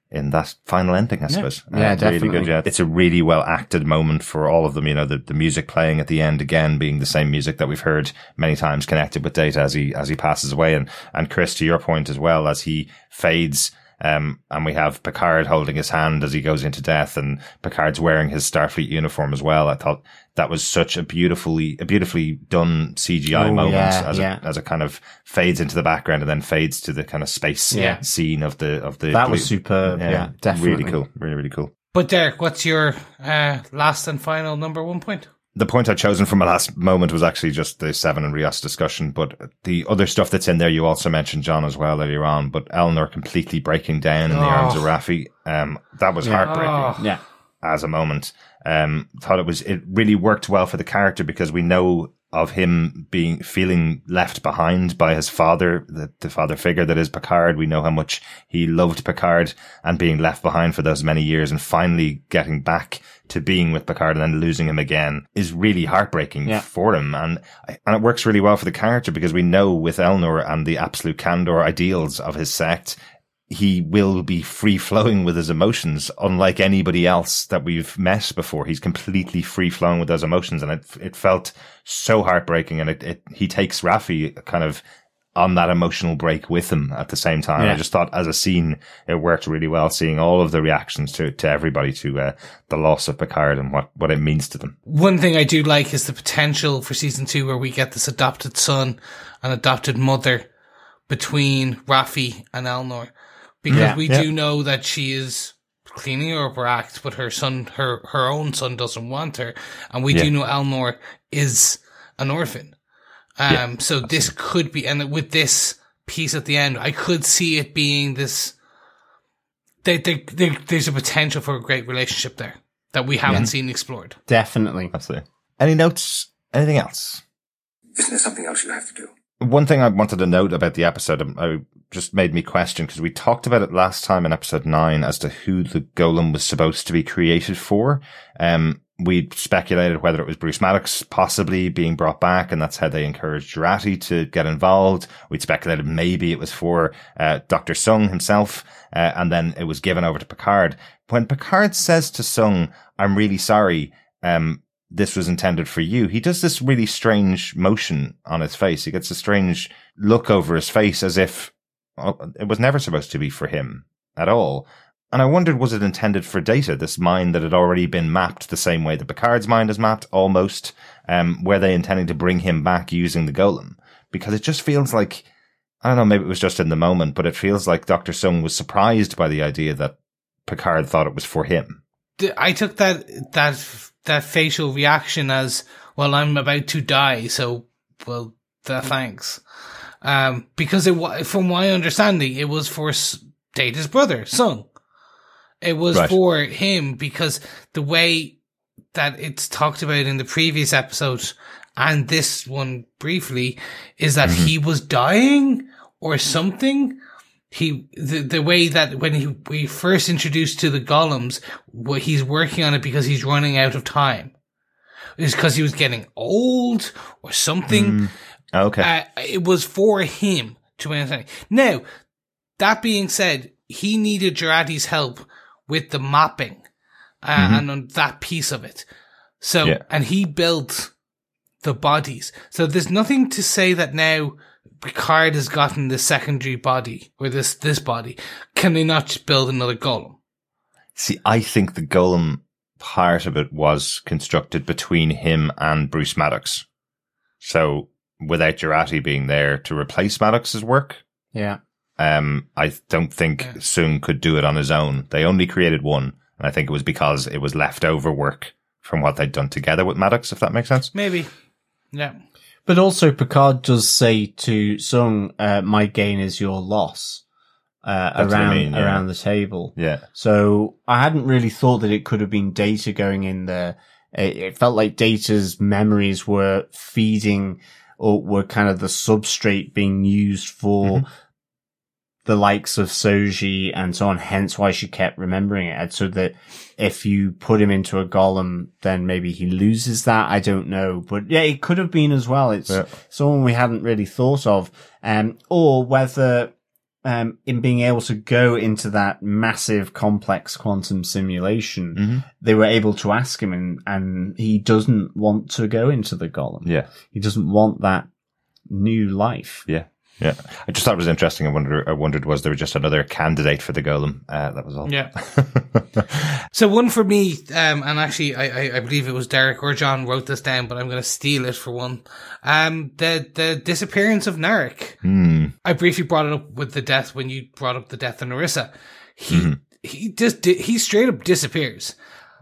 in that final ending, I suppose. Yeah, Uh, Really definitely. good. Yeah, it's a really well acted moment for all of them. You know, the the music playing at the end again being the same music that we've heard many times connected with Data as he as he passes away, and and Chris, to your point as well, as he fades. Um, and we have Picard holding his hand as he goes into death and Picard's wearing his Starfleet uniform as well. I thought that was such a beautifully, a beautifully done CGI Oh, moment yeah, as, yeah. It, as it kind of fades into the background and then fades to the kind of space Yeah. scene of the, of the, That was blue- superb. Yeah, definitely. Really cool. Really, really cool. But Derek, what's your uh, last and final number one point? the point I'd chosen from my last moment was actually just the Seven and Rios discussion, but the other stuff that's in there, you also mentioned John as well earlier on, but Elnor completely breaking down in the Oh. arms of Raffi. Um, that was heartbreaking Oh. Yeah. as a moment. Um, thought it was, it really worked well for the character because we know of him being, feeling left behind by his father, the, the father figure that is Picard. We know how much he loved Picard and being left behind for those many years and finally getting back to being with Picard and then losing him again is really heartbreaking Yeah. for him. And, and it works really well for the character because we know with Elnor and the absolute candor ideals of his sect, he will be free flowing with his emotions, unlike anybody else that we've met before. He's completely free flowing with those emotions, and it it felt so heartbreaking. And it, it he takes Raffi kind of on that emotional break with him at the same time. Yeah. I just thought as a scene, it worked really well, seeing all of the reactions to to everybody to uh, the loss of Picard and what what it means to them. One thing I do like is the potential for season two where we get this adopted son and adopted mother between Raffi and Elnor. Because Yeah, we yeah. do know that she is cleaning up her act, but her son, her, her own son doesn't want her. And we Yeah. do know Elnor is an orphan. Um, so this could be, and with this piece at the end, I could see it being this, there, there, there, there's a potential for a great relationship there that we haven't seen explored. Definitely. Absolutely. Any notes? Anything else? Isn't there something else you have to do? One thing I wanted to note about the episode, um, I just made me question because we talked about it last time in episode nine as to who the golem was supposed to be created for. Um, we speculated whether it was Bruce Maddox possibly being brought back, and that's how they encouraged Jurati to get involved. We'd speculated maybe it was for uh, Doctor Soong himself, uh, and then it was given over to Picard. When Picard says to Soong, "I'm really sorry," um, this was intended for you. He does this really strange motion on his face. He gets a strange look over his face as if it was never supposed to be for him at all. And I wondered, was it intended for Data, this mind that had already been mapped the same way that Picard's mind is mapped, almost? Um, were they intending to bring him back using the golem? Because it just feels like, I don't know, maybe it was just in the moment, but it feels like Dr. Soong was surprised by the idea that Picard thought it was for him. I took that, that, that facial reaction as, well, I'm about to die, so, well, th- thanks. Um, because it, from my understanding, it was for Data's brother, Soong. It was right. for him because the way that it's talked about in the previous episode and this one briefly is that mm-hmm. he was dying or something. He, the, the way that when he, we first introduced to the golems, what he's working on it because he's running out of time. Is because he was getting old or something. Mm. Okay. Uh, it was for him to understand. Now, that being said, he needed Jurati's help with the mapping uh, mm-hmm. and on that piece of it. So, yeah. and he built the bodies. So there's nothing to say that now Picard has gotten the secondary body or this, this body. Can they not just build another golem? See, I think the golem part of it was constructed between him and Bruce Maddox. So without Jurati being there to replace Maddox's work. Yeah. Um, I don't think yeah. Soong could do it on his own. They only created one, and I think it was because it was leftover work from what they'd done together with Maddox, if that makes sense. Maybe. Yeah. But also, Picard does say to Soong, uh, "My gain is your loss." Uh, around I mean, yeah. around the table. Yeah. So I hadn't really thought that it could have been Data going in there. It, it felt like Data's memories were feeding or were kind of the substrate being used for mm-hmm the likes of Soji and so on, hence why she kept remembering it. So that if you put him into a golem, then maybe he loses that. I don't know. But yeah, it could have been as well. It's yeah. someone we hadn't really thought of. Um, or whether, um, in being able to go into that massive complex quantum simulation, mm-hmm. they were able to ask him and, and he doesn't want to go into the golem. Yeah. He doesn't want that new life. Yeah. Yeah, I just thought it was interesting. I wondered, I wondered, was there just another candidate for the golem? Uh, that was all. Yeah. so one for me, um, and actually, I, I, I, believe it was Derek or John wrote this down, but I'm going to steal it for one. Um, the the disappearance of Narek. Mm. I briefly brought it up with the death when you brought up the death of Narissa. He mm-hmm. he just he straight up disappears.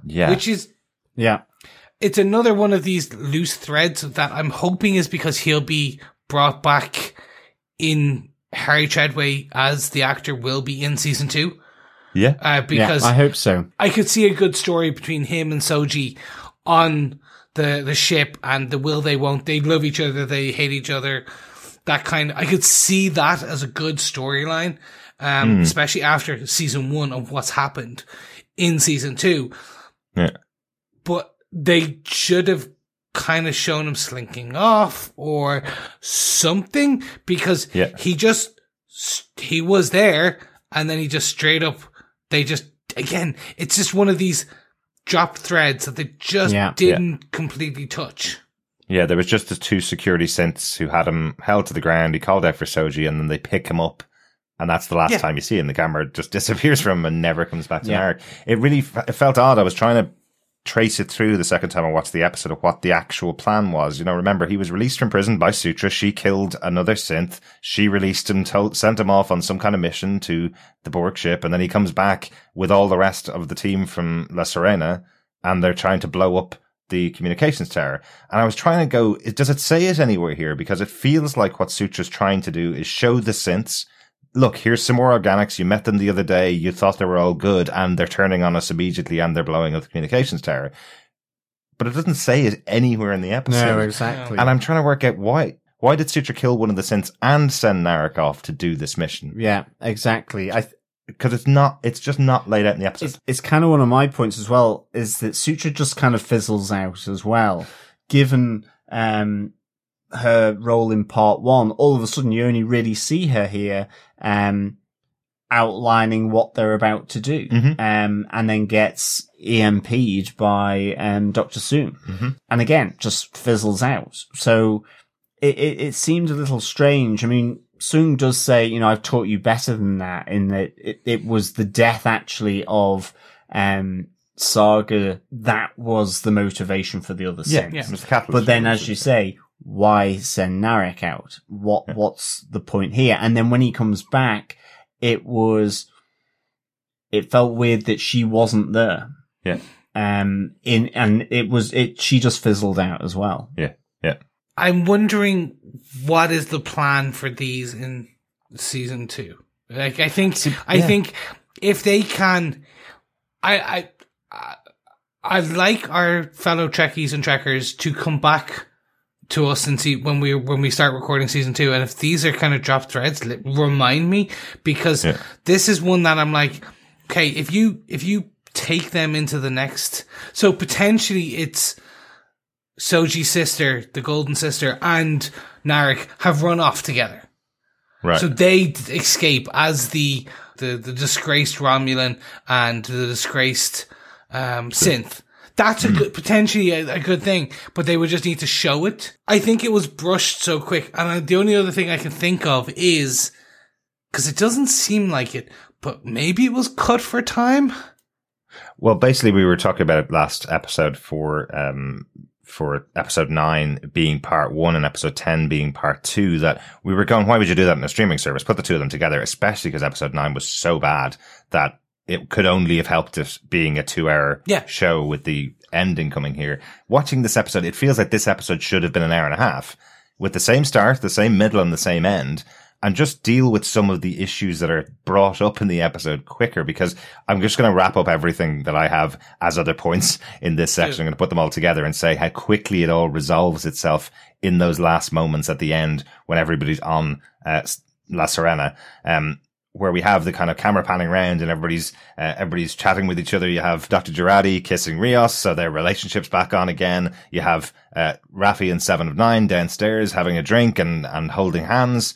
Yeah, which is yeah. It's another one of these loose threads that I'm hoping is because he'll be brought back in Harry Treadaway as the actor will be in season two. Yeah. Uh, because yeah, I hope so. I could see a good story between him and Soji on the, the ship and the will they won't. They love each other. They hate each other. That kind of, I could see that as a good storyline. Um, mm. especially after season one of what's happened in season two. Yeah. But they should have kind of shown him slinking off or something because yeah. he just he was there and then he just straight up they just again it's just one of these drop threads that they just yeah. didn't yeah. completely touch. Yeah, there was just the two security synths who had him held to the ground. He called out for Soji, and then they pick him up, and that's the last yeah. time you see him. The camera just disappears from him and never comes back to yeah. Narek. It really it felt odd. I was trying to trace it through the second time I watched the episode of what the actual plan was. You know, remember he was released from prison by Sutra. She killed another synth. She released him, told, sent him off on some kind of mission to the Borg ship. And then he comes back with all the rest of the team from La Sirena and they're trying to blow up the communications tower. And I was trying to go, does it say it anywhere here? Because it feels like what Sutra's trying to do is show the synths look, here's some more organics. You met them the other day. You thought they were all good and they're turning on us immediately and they're blowing up the communications tower. But it doesn't say it anywhere in the episode. No, exactly. And I'm trying to work out why. Why did Sutra kill one of the synths and send Narek off to do this mission? Yeah, exactly. I, th- Because it's not, it's just not laid out in the episode. it's, it's kind of one of my points as well, is that Sutra just kind of fizzles out as well. Given, um, her role in part one, all of a sudden you only really see her here, um, outlining what they're about to do, Mhm. um, and then gets EMP'd by, um, Dr. Soong. Mhm. And again, just fizzles out. So it, it, it seemed a little strange. I mean, Soong does say, you know, I've taught you better than that in that it, it was the death actually of, um, Saga that was the motivation for the other yeah, synths. it was the catalyst. But then, as you say, why send Narek out? What What's the point here? And then when he comes back, it was, it felt weird that she wasn't there. Yeah. Um, in, and it was, it, she just fizzled out as well. Yeah, yeah. I'm wondering what is the plan for these in season two. Like, I think, I yeah. think if they can, I, I, I, I like our fellow Trekkies and Trekkers to come back to us and see when we when we start recording season two. And if these are kind of drop threads, remind me because Yeah. this is one that I'm like, okay, if you if you take them into the next, so potentially it's Soji's sister, the Golden Sister, and Narek have run off together. Right. So they escape as the, the, the disgraced Romulan and the disgraced, um, synth. That's a good, potentially a, a good thing, but they would just need to show it. I think it was brushed so quick. And I, the only other thing I can think of is, cause it doesn't seem like it, but maybe it was cut for time. Well, basically, we were talking about it last episode for um for episode nine being part one and episode ten being part two. That we were going, why would you do that in a streaming service? Put the two of them together, especially because episode nine was so bad that it could only have helped it being a two-hour Yeah. show with the ending coming here. Watching this episode, it feels like this episode should have been an hour and a half with the same start, the same middle, and the same end. And just deal with some of the issues that are brought up in the episode quicker because I'm just going to wrap up everything that I have as other points in this section. I'm going to put them all together and say how quickly it all resolves itself in those last moments at the end when everybody's on uh, La Sirena. Um, where we have the kind of camera panning around and everybody's uh, everybody's chatting with each other. You have Dr. Jurati kissing Rios, so their relationship's back on again. You have uh, Raffi and Seven of Nine downstairs having a drink and and holding hands.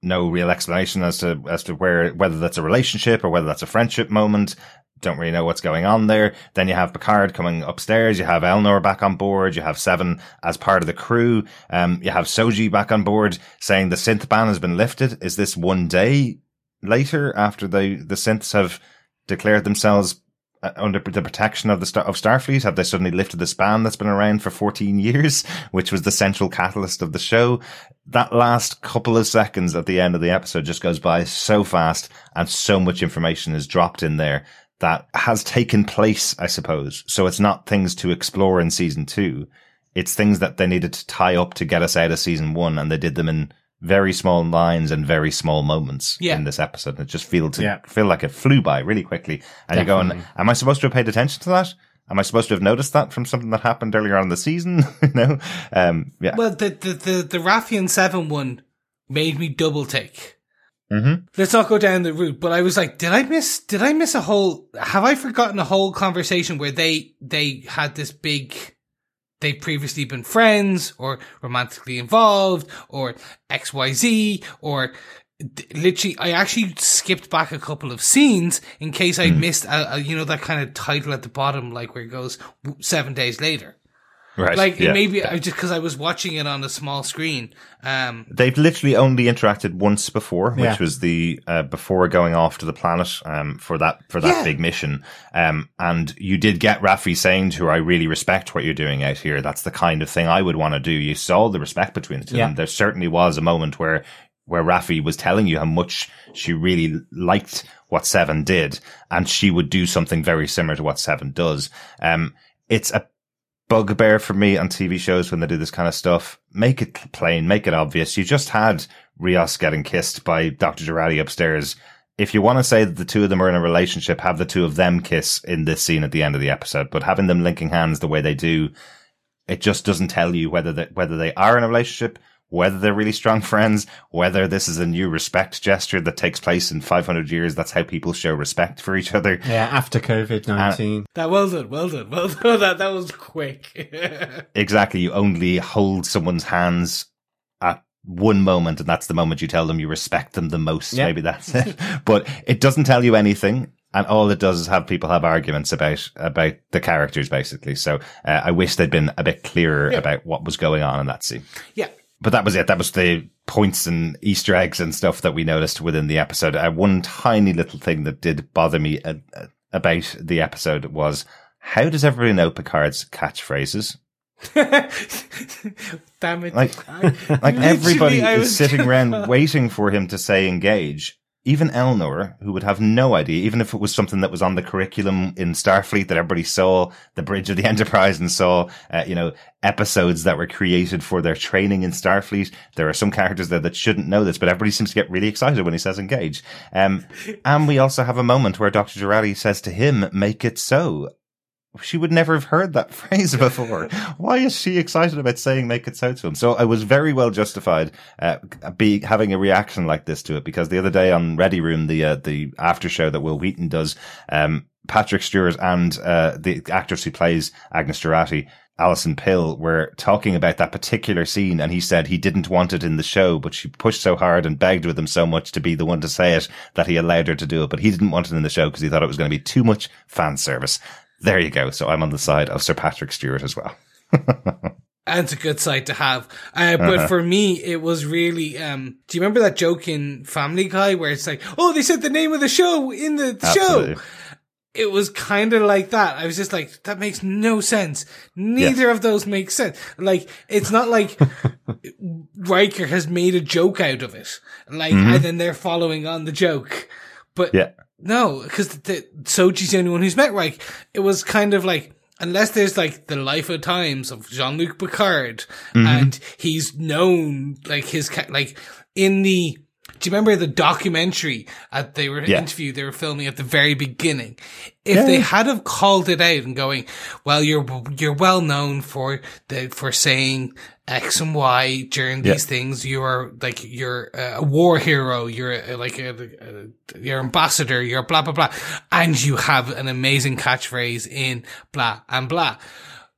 No real explanation as to as to where whether that's a relationship or whether that's a friendship moment. Don't really know what's going on there. Then you have Picard coming upstairs. You have Elnor back on board. You have Seven as part of the crew. Um, you have Soji back on board saying the synth ban has been lifted. Is this one day later after the the synths have declared themselves uh, under the protection of the Star- of Starfleet? Have they suddenly lifted the span that's been around for 14 years, which was the central catalyst of the show? That last couple of seconds at the end of the episode just goes by so fast and so much information is dropped in there that has taken place, I suppose. So it's not things to explore in season two. It's things that they needed to tie up to get us out of season one and they did them in very small lines and very small moments Yeah. in this episode. It just feel to Yeah. feel like it flew by really quickly. And you're going, am I supposed to have paid attention to that? Am I supposed to have noticed that from something that happened earlier on in the season? you know? Um, yeah. Well, the, the, the, the Raffian 7 one made me double take. mm-hmm. Let's not go down the route, but I was like, did I miss, did I miss a whole, have I forgotten a whole conversation where they, they had this big, they've previously been friends or romantically involved or XYZ or literally, I actually skipped back a couple of scenes in case I hmm. missed a, a, you know, that kind of title at the bottom, like where it goes seven days later. Right. Like yeah. maybe I just because I was watching it on a small screen. Um, They've literally only interacted once before, which Yeah. was the uh, before going off to the planet um, for that for that Yeah. big mission. Um, and you did get Raffi saying to her, "I really respect what you're doing out here. That's the kind of thing I would want to do." You saw the respect between the two. of Yeah. There certainly was a moment where where Raffi was telling you how much she really liked what Seven did, and she would do something very similar to what Seven does. Um, it's a bugbear for me on TV shows when they do this kind of stuff. Make it plain, make it obvious. You just had Rios getting kissed by Dr. Jurati upstairs. If you want to say that the two of them are in a relationship, have the two of them kiss in this scene at the end of the episode. But having them linking hands the way they do, it just doesn't tell you whether they, whether they are in a relationship, whether they're really strong friends, whether this is a new respect gesture that takes place in 500 years. That's how people show respect for each other. Yeah, after COVID nineteen. That well done, well done, well done. That that was quick. Exactly. You only hold someone's hands at one moment, and that's the moment you tell them you respect them the most. Yeah. Maybe that's it. but it doesn't tell you anything. And all it does is have people have arguments about, about the characters, basically. So, uh, I wish they'd been a bit clearer Yeah. about what was going on in that scene. yeah. But that was it. That was the points and Easter eggs and stuff that we noticed within the episode. Uh, one tiny little thing that did bother me uh, uh, about the episode was how does everybody know Picard's catchphrases? Damn it. Like, I- like everybody is sitting around waiting for him to say engage. Even Elnor, who would have no idea, even if it was something that was on the curriculum in Starfleet that everybody saw the bridge of the Enterprise and saw, uh, you know, episodes that were created for their training in Starfleet. There are some characters there that shouldn't know this, but everybody seems to get really excited when he says engage. Um, and we also have a moment where Dr. Jurati says to him, make it so she would never have heard that phrase before. Why is she excited about saying make it so to him? So I was very well justified, uh, be having a reaction like this to it because the other day on Ready Room, the, uh, the after show that Wil Wheaton does, um, Patrick Stewart and, uh, the actress who plays Agnes Jurati, Alison Pill were talking about that particular scene and he said he didn't want it in the show, but she pushed so hard and begged with him so much to be the one to say it that he allowed her to do it, but he didn't want it in the show because he thought it was going to be too much fan service. There you go. So I'm on the side of Sir Patrick Stewart as well. And it's a good side to have. Uh, but Uh-huh. for me, it was really, um, do you remember that joke in Family Guy where it's like, oh, they said the name of the show in the Absolutely. show? It was kind of like that. I was just like, that makes no sense. Neither of those make sense. Like, it's not like Riker has made a joke out of it. Like, and then they're following on the joke. But Mm-hmm. Yeah. No, because the, Soji's the only one who's met Reich. It was kind of like, unless there's like the life of times of Jean-Luc Picard Mm-hmm. and he's known like his, like in the, do you remember the documentary at they were Yeah. interviewed, they were filming at the very beginning? If they had have called it out and going, well, you're, you're well known for the, for saying X and Y during Yeah. these things. You're like, you're a war hero. You're a, like a, a, you're ambassador. You're blah, blah, blah. And you have an amazing catchphrase in blah and blah.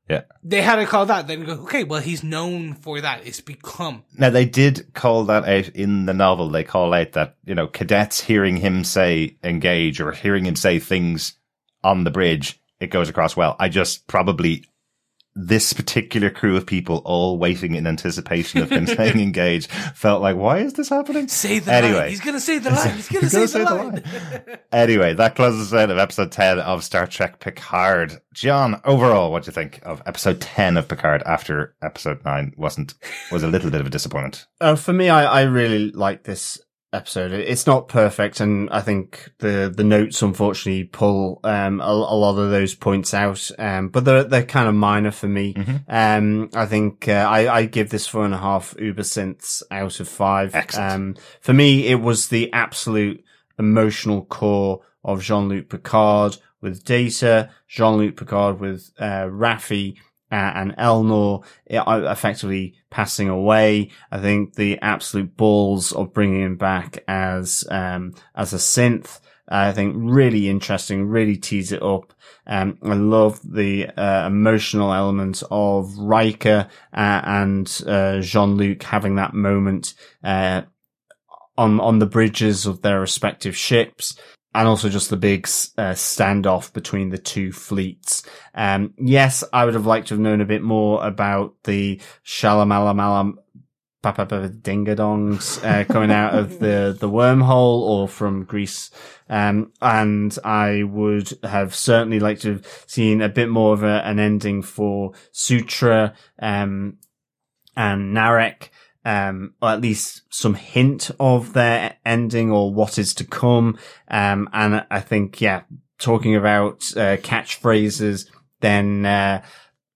Yeah. They had to call that. Then go, okay, well, he's known for that. It's become. Now they did call that out in the novel. They call out that, you know, cadets hearing him say engage or hearing him say things on the bridge, it goes across well. I just probably this particular crew of people all waiting in anticipation of him saying engage felt like, why is this happening? Say the Anyway. line. He's going to say the line. He's going to He's say, the, say the line. Anyway, that closes us out of episode 10 of Star Trek Picard. John, overall, what do you think of episode 10 of Picard after episode 9 wasn't, was a little bit of a disappointment? Uh, for me, I, I really like this episode. It's not perfect, and I think the the notes unfortunately pull um a, a lot of those points out. Um, but they're they're kind of minor for me. Um, I think uh, I I give this four and a half uber synths out of five. Excellent. Um, for me, it was the absolute emotional core of Jean Luc Picard with Data, Jean Luc Picard with uh, Raffi and Elnor uh, effectively passing away. I think the absolute balls of bringing him back as um, as a synth. I think really interesting, really tease it up. Um, I love the uh, emotional element of Riker uh, and uh, Jean Luc having that moment uh, on on the bridges of their respective ships and also just the big uh, standoff between the two fleets. Um, yes, I would have liked to have known a bit more about the Shalamala dingadongs uh, coming out of the the wormhole or from Greece. Um, and I would have certainly liked to have seen a bit more of a, an ending for Sutra um, and Narek um, or at least some hint of their ending or what is to come. Um, and I think, yeah, talking about, uh, catchphrases, then, uh,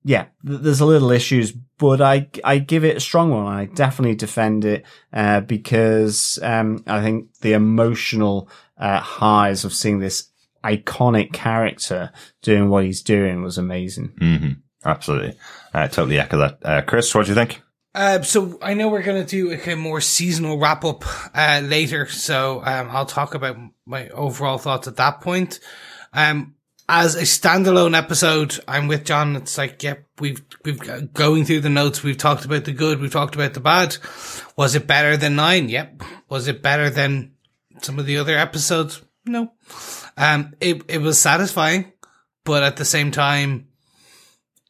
yeah, th- there's a little issues, but I, I give it a strong one. I definitely defend it, uh, because, um, I think the emotional, uh, highs of seeing this iconic character doing what he's doing was amazing. Mm-hmm. Absolutely. I totally echo that. Uh, Chris, what do you think? Uh, so I know we're going to do a more seasonal wrap up uh, later, so um, I'll talk about my overall thoughts at that point. Um, as a standalone episode, I'm with John. It's like, yep, we've we've going through the notes. We've talked about the good. We've talked about the bad. Was it better than nine? Yep. Was it better than some of the other episodes? No. Um, it it was satisfying, but at the same time,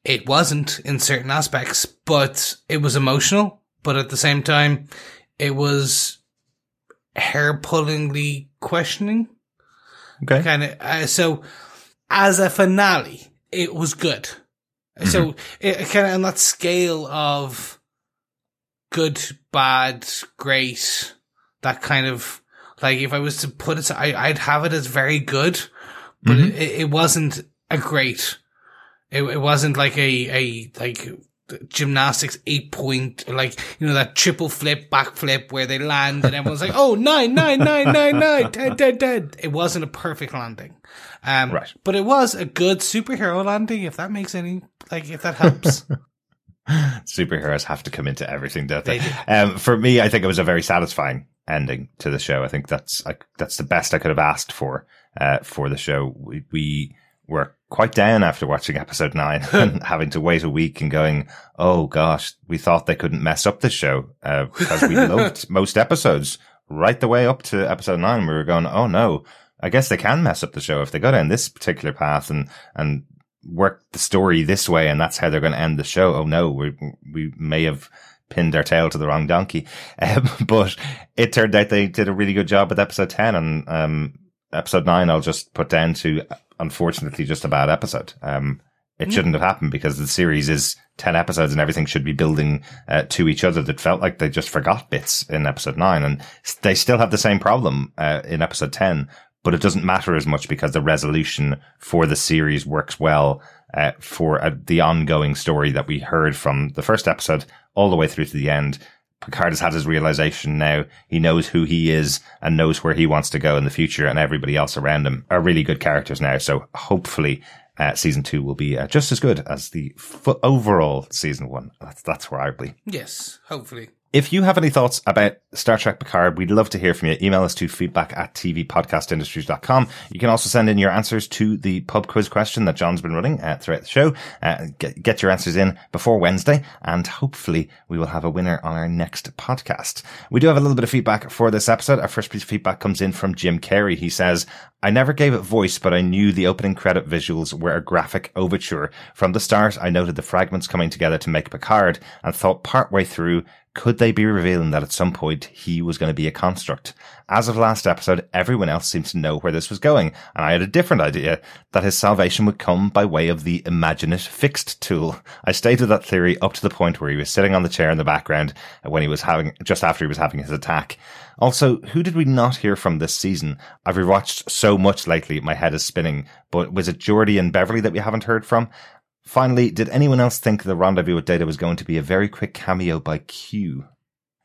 it wasn't in certain aspects, but it was emotional. But at the same time, it was hair pullingly questioning. Okay. Kind of. Uh, so, as a finale, it was good. So, it kind of on that scale of good, bad, great, that kind of like if I was to put it, I, I'd have it as very good, but it, it wasn't a great. It, it wasn't like a, a, like gymnastics eight point, like, you know, that triple flip, back flip where they land and everyone's like, oh, nine, nine, nine, nine, nine, ten, ten, ten. It wasn't a perfect landing. Um, Right. but it was a good superhero landing, if that makes any, like, if that helps. Superheroes have to come into everything, don't they? They Um, for me, I think it was a very satisfying ending to the show. I think that's I, that's the best I could have asked for uh, for the show. We, we were quite down after watching episode nine and having to wait a week and going, "Oh gosh, we thought they couldn't mess up this show uh, because we loved most episodes right the way up to episode nine. We were going, "Oh no." I guess they can mess up the show if they go down this particular path and, and work the story this way and that's how they're going to end the show. Oh no, we, we may have pinned our tail to the wrong donkey. Um, but it turned out they did a really good job with episode 10 and, um, episode nine, I'll just put down to, unfortunately, just a bad episode. Um, it shouldn't have happened because the series is 10 episodes and everything should be building uh, to each other that felt like they just forgot bits in episode 9 and they still have the same problem uh, in episode 10 but it doesn't matter as much because the resolution for the series works well uh, for uh, the ongoing story that we heard from the first episode all the way through to the end. Picard has had his realization now. He knows who he is and knows where he wants to go in the future, and everybody else around him are really good characters now. So hopefully, uh, season two will be uh, just as good as the f- overall season one. That's that's where I believe. yes, hopefully. If you have any thoughts about Star Trek Picard, we'd love to hear from you. Email us to feedback at tvpodcastindustries.com. You can also send in your answers to the pub quiz question that John's been running uh, throughout the show. Uh, get, get your answers in before Wednesday, and hopefully we will have a winner on our next podcast. We do have a little bit of feedback for this episode. Our first piece of feedback comes in from Jim Carey. He says, I never gave it voice, but I knew the opening credit visuals were a graphic overture. From the start, I noted the fragments coming together to make Picard and thought partway through, could they be revealing that at some point he was going to be a construct? As of last episode, everyone else seemed to know where this was going, and I had a different idea that his salvation would come by way of the Imagine It Fixed tool. I stated that theory up to the point where he was sitting on the chair in the background uh, when he was having, just after he was having his attack. Also, who did we not hear from this season? I've rewatched so much lately, my head is spinning, but was it Geordi and Beverly that we haven't heard from? Finally, did anyone else think the rendezvous with Data was going to be a very quick cameo by Q?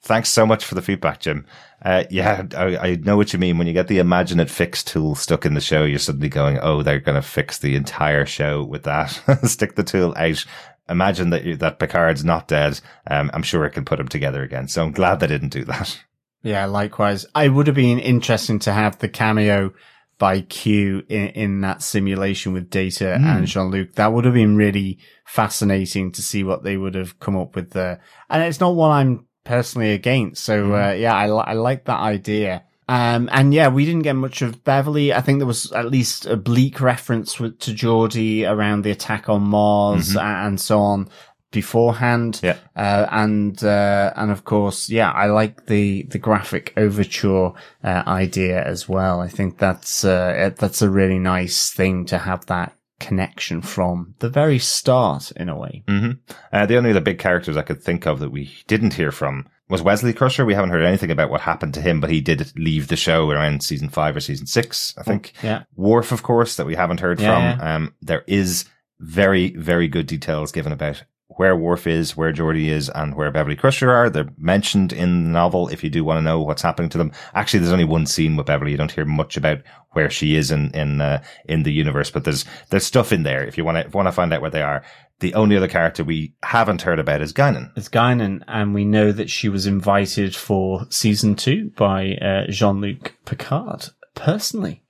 Thanks so much for the feedback, Jim. Uh, yeah, I, I know what you mean. When you get the Imagine It Fix tool stuck in the show, you're suddenly going, oh, they're going to fix the entire show with that. Stick the tool out. Imagine that you, that Picard's not dead. Um, I'm sure it can put him together again. So I'm glad they didn't do that. Yeah, likewise. I would have been interesting to have the cameo by Q in, in that simulation with Data and Jean Luc. That would have been really fascinating to see what they would have come up with there. And it's not one I'm personally against. So, uh, yeah, I, li- I like that idea. Um, and yeah, we didn't get much of Beverly. I think there was at least a bleak reference with, to Geordi around the attack on Mars a- and so on beforehand. Yeah. Uh, and, uh, and of course, yeah, I like the, the graphic overture, uh, idea as well. I think that's, uh, that's a really nice thing to have that connection from the very start in a way. hmm Uh, the only other big characters I could think of that we didn't hear from was Wesley Crusher. We haven't heard anything about what happened to him, but he did leave the show around season five or season six, I think. Yeah. Worf, of course, that we haven't heard Yeah, from. Um, there is very, very good details given about where Worf is, where Geordi is, and where Beverly Crusher are. They're mentioned in the novel if you do want to know what's happening to them. Actually, there's only one scene with Beverly. You don't hear much about where she is in in uh, in the universe, but there's there's stuff in there if you want to want to find out where they are. The only other character we haven't heard about is Guinan. It's Guinan, and we know that she was invited for season two by uh, Jean-Luc Picard personally,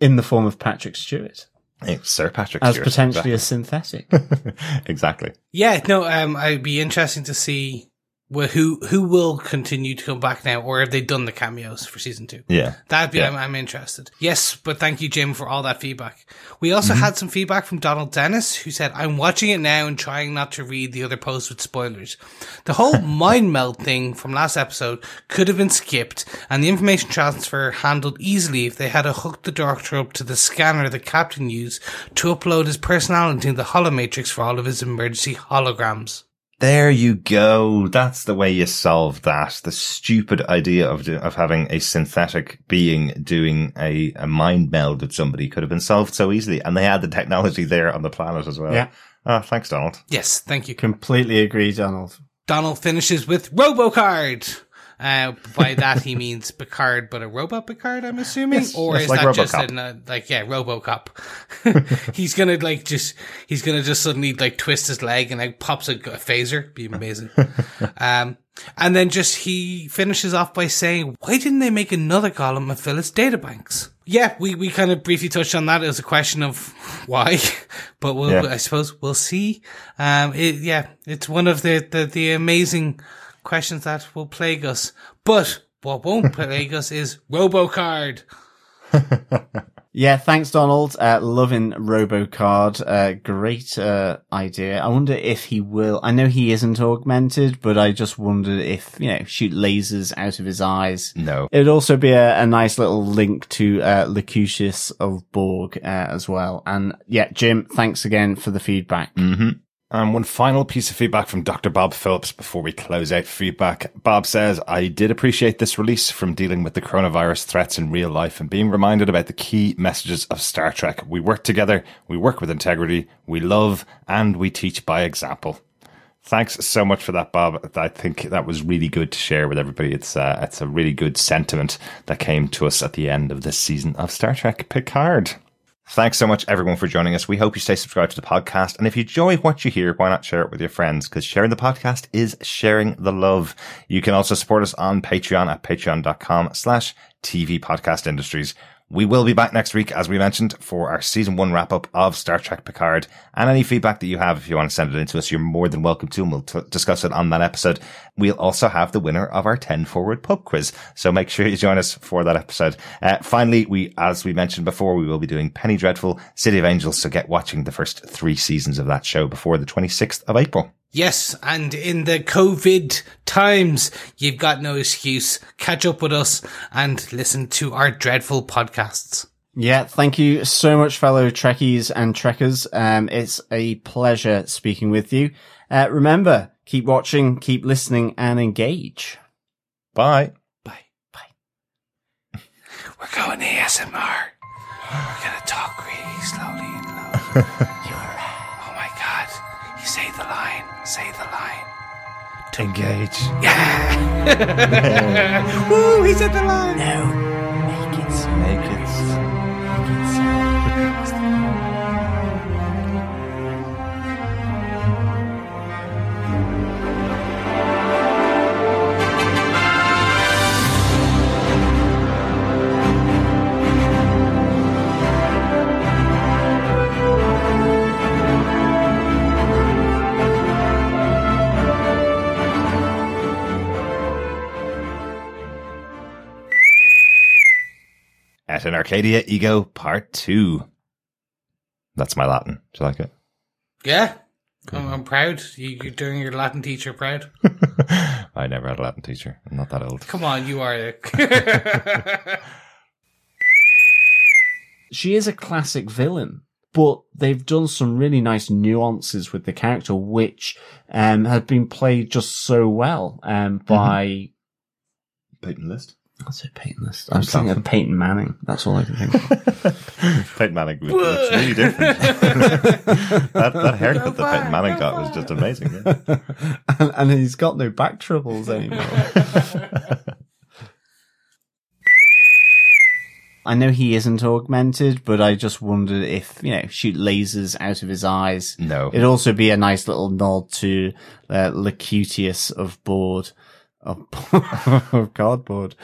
in the form of Patrick Stewart, Hey, Sir Patrick as Stewart. potentially a synthetic. exactly. Yeah, no, um, I'd be interesting to see wh- who who will continue to come back now, or have they done the cameos for season two? Yeah. That'd be, Yeah. I'm, I'm interested. Yes, but thank you, Jim, for all that feedback. We also Mm-hmm. had some feedback from Donald Dennis, who said, I'm watching it now and trying not to read the other posts with spoilers. The whole mind meld thing from last episode could have been skipped and the information transfer handled easily if they had hooked the doctor up to the scanner the captain used to upload his personality in the holomatrix for all of his emergency holograms. There you go. That's the way you solve that. The stupid idea of of having a synthetic being doing a, a mind meld with somebody could have been solved so easily, and they had the technology there on the planet as well. Yeah. Oh, thanks, Donald. Yes, thank you. Completely agree, Donald. Donald finishes with RoboCard. Uh, by that he means Picard, but a robot Picard, I'm assuming, Yes, or yes, is like that just an, uh, like yeah, RoboCop? he's gonna like just he's gonna just suddenly like twist his leg and like pops a, a phaser. Be amazing. um, and then just he finishes off by saying, "Why didn't they make another column of Phyllis databanks?" Yeah, we, we kind of briefly touched on that as a question of why, but we'll, Yeah. I suppose we'll see. Um, it, yeah, it's one of the, the, the amazing questions that will plague us. But what won't plague us is RoboCard. Yeah, thanks, Donald. Uh, loving RoboCard. Uh, great uh, idea. I wonder if he will. I know he isn't augmented, but I just wondered if you know shoot lasers out of his eyes. No. It'd also be a, a nice little link to uh, Locutus of Borg uh, as well. And yeah, Jim, thanks again for the feedback. Mm-hmm. And one final piece of feedback from Dr. Bob Phillips before we close out feedback. Bob says, I did appreciate this release from dealing with the coronavirus threats in real life and being reminded about the key messages of Star Trek. We work together, we work with integrity, we love, and we teach by example. Thanks so much for that, Bob. I think that was really good to share with everybody. It's uh, it's a really good sentiment that came to us at the end of this season of Star Trek Picard. Thanks so much, everyone, for joining us. We hope you stay subscribed to the podcast. And if you enjoy what you hear, why not share it with your friends? Because sharing the podcast is sharing the love. You can also support us on Patreon at patreon.com slash TV podcast industries. We will be back next week, as we mentioned, for our season one wrap up of Star Trek Picard. And any feedback that you have, if you want to send it in to us, you're more than welcome to, and we'll t- discuss it on that episode. We'll also have the winner of our 10 forward pub quiz. So make sure you join us for that episode. Uh, finally, we, as we mentioned before, we will be doing Penny Dreadful, City of Angels. So get watching the first three seasons of that show before the 26th of April. Yes, and in the COVID times, you've got no excuse. Catch up with us and listen to our dreadful podcasts. Yeah, thank you so much, fellow Trekkies and Trekkers. Um, it's a pleasure speaking with you. Uh, remember, keep watching, keep listening, and engage. Bye. Bye. Bye. We're going ASMR. We're gonna talk really slowly and low. Oh my god. You say the line. Say the line. Engage. Yeah. Woo, he said the line. No. Make it. Make it. Et in Arcadia Ego Part 2. That's my Latin. Do you like it? Yeah. I'm, I'm proud. You, you're doing your Latin teacher proud. I never had a Latin teacher. I'm not that old. Come on, you are. She is a classic villain, but they've done some really nice nuances with the character, which um, have been played just so well um, by Peyton List. I say Peyton List. I was thinking of Peyton Manning. That's all I can think of. Peyton Manning looks really different. that, that haircut that Peyton Manning got was just amazing. Yeah. and, and he's got no back troubles anymore. I know he isn't augmented, but I just wondered if, you know, shoot lasers out of his eyes. No. It'd also be a nice little nod to uh, Locutus of board, of, of cardboard.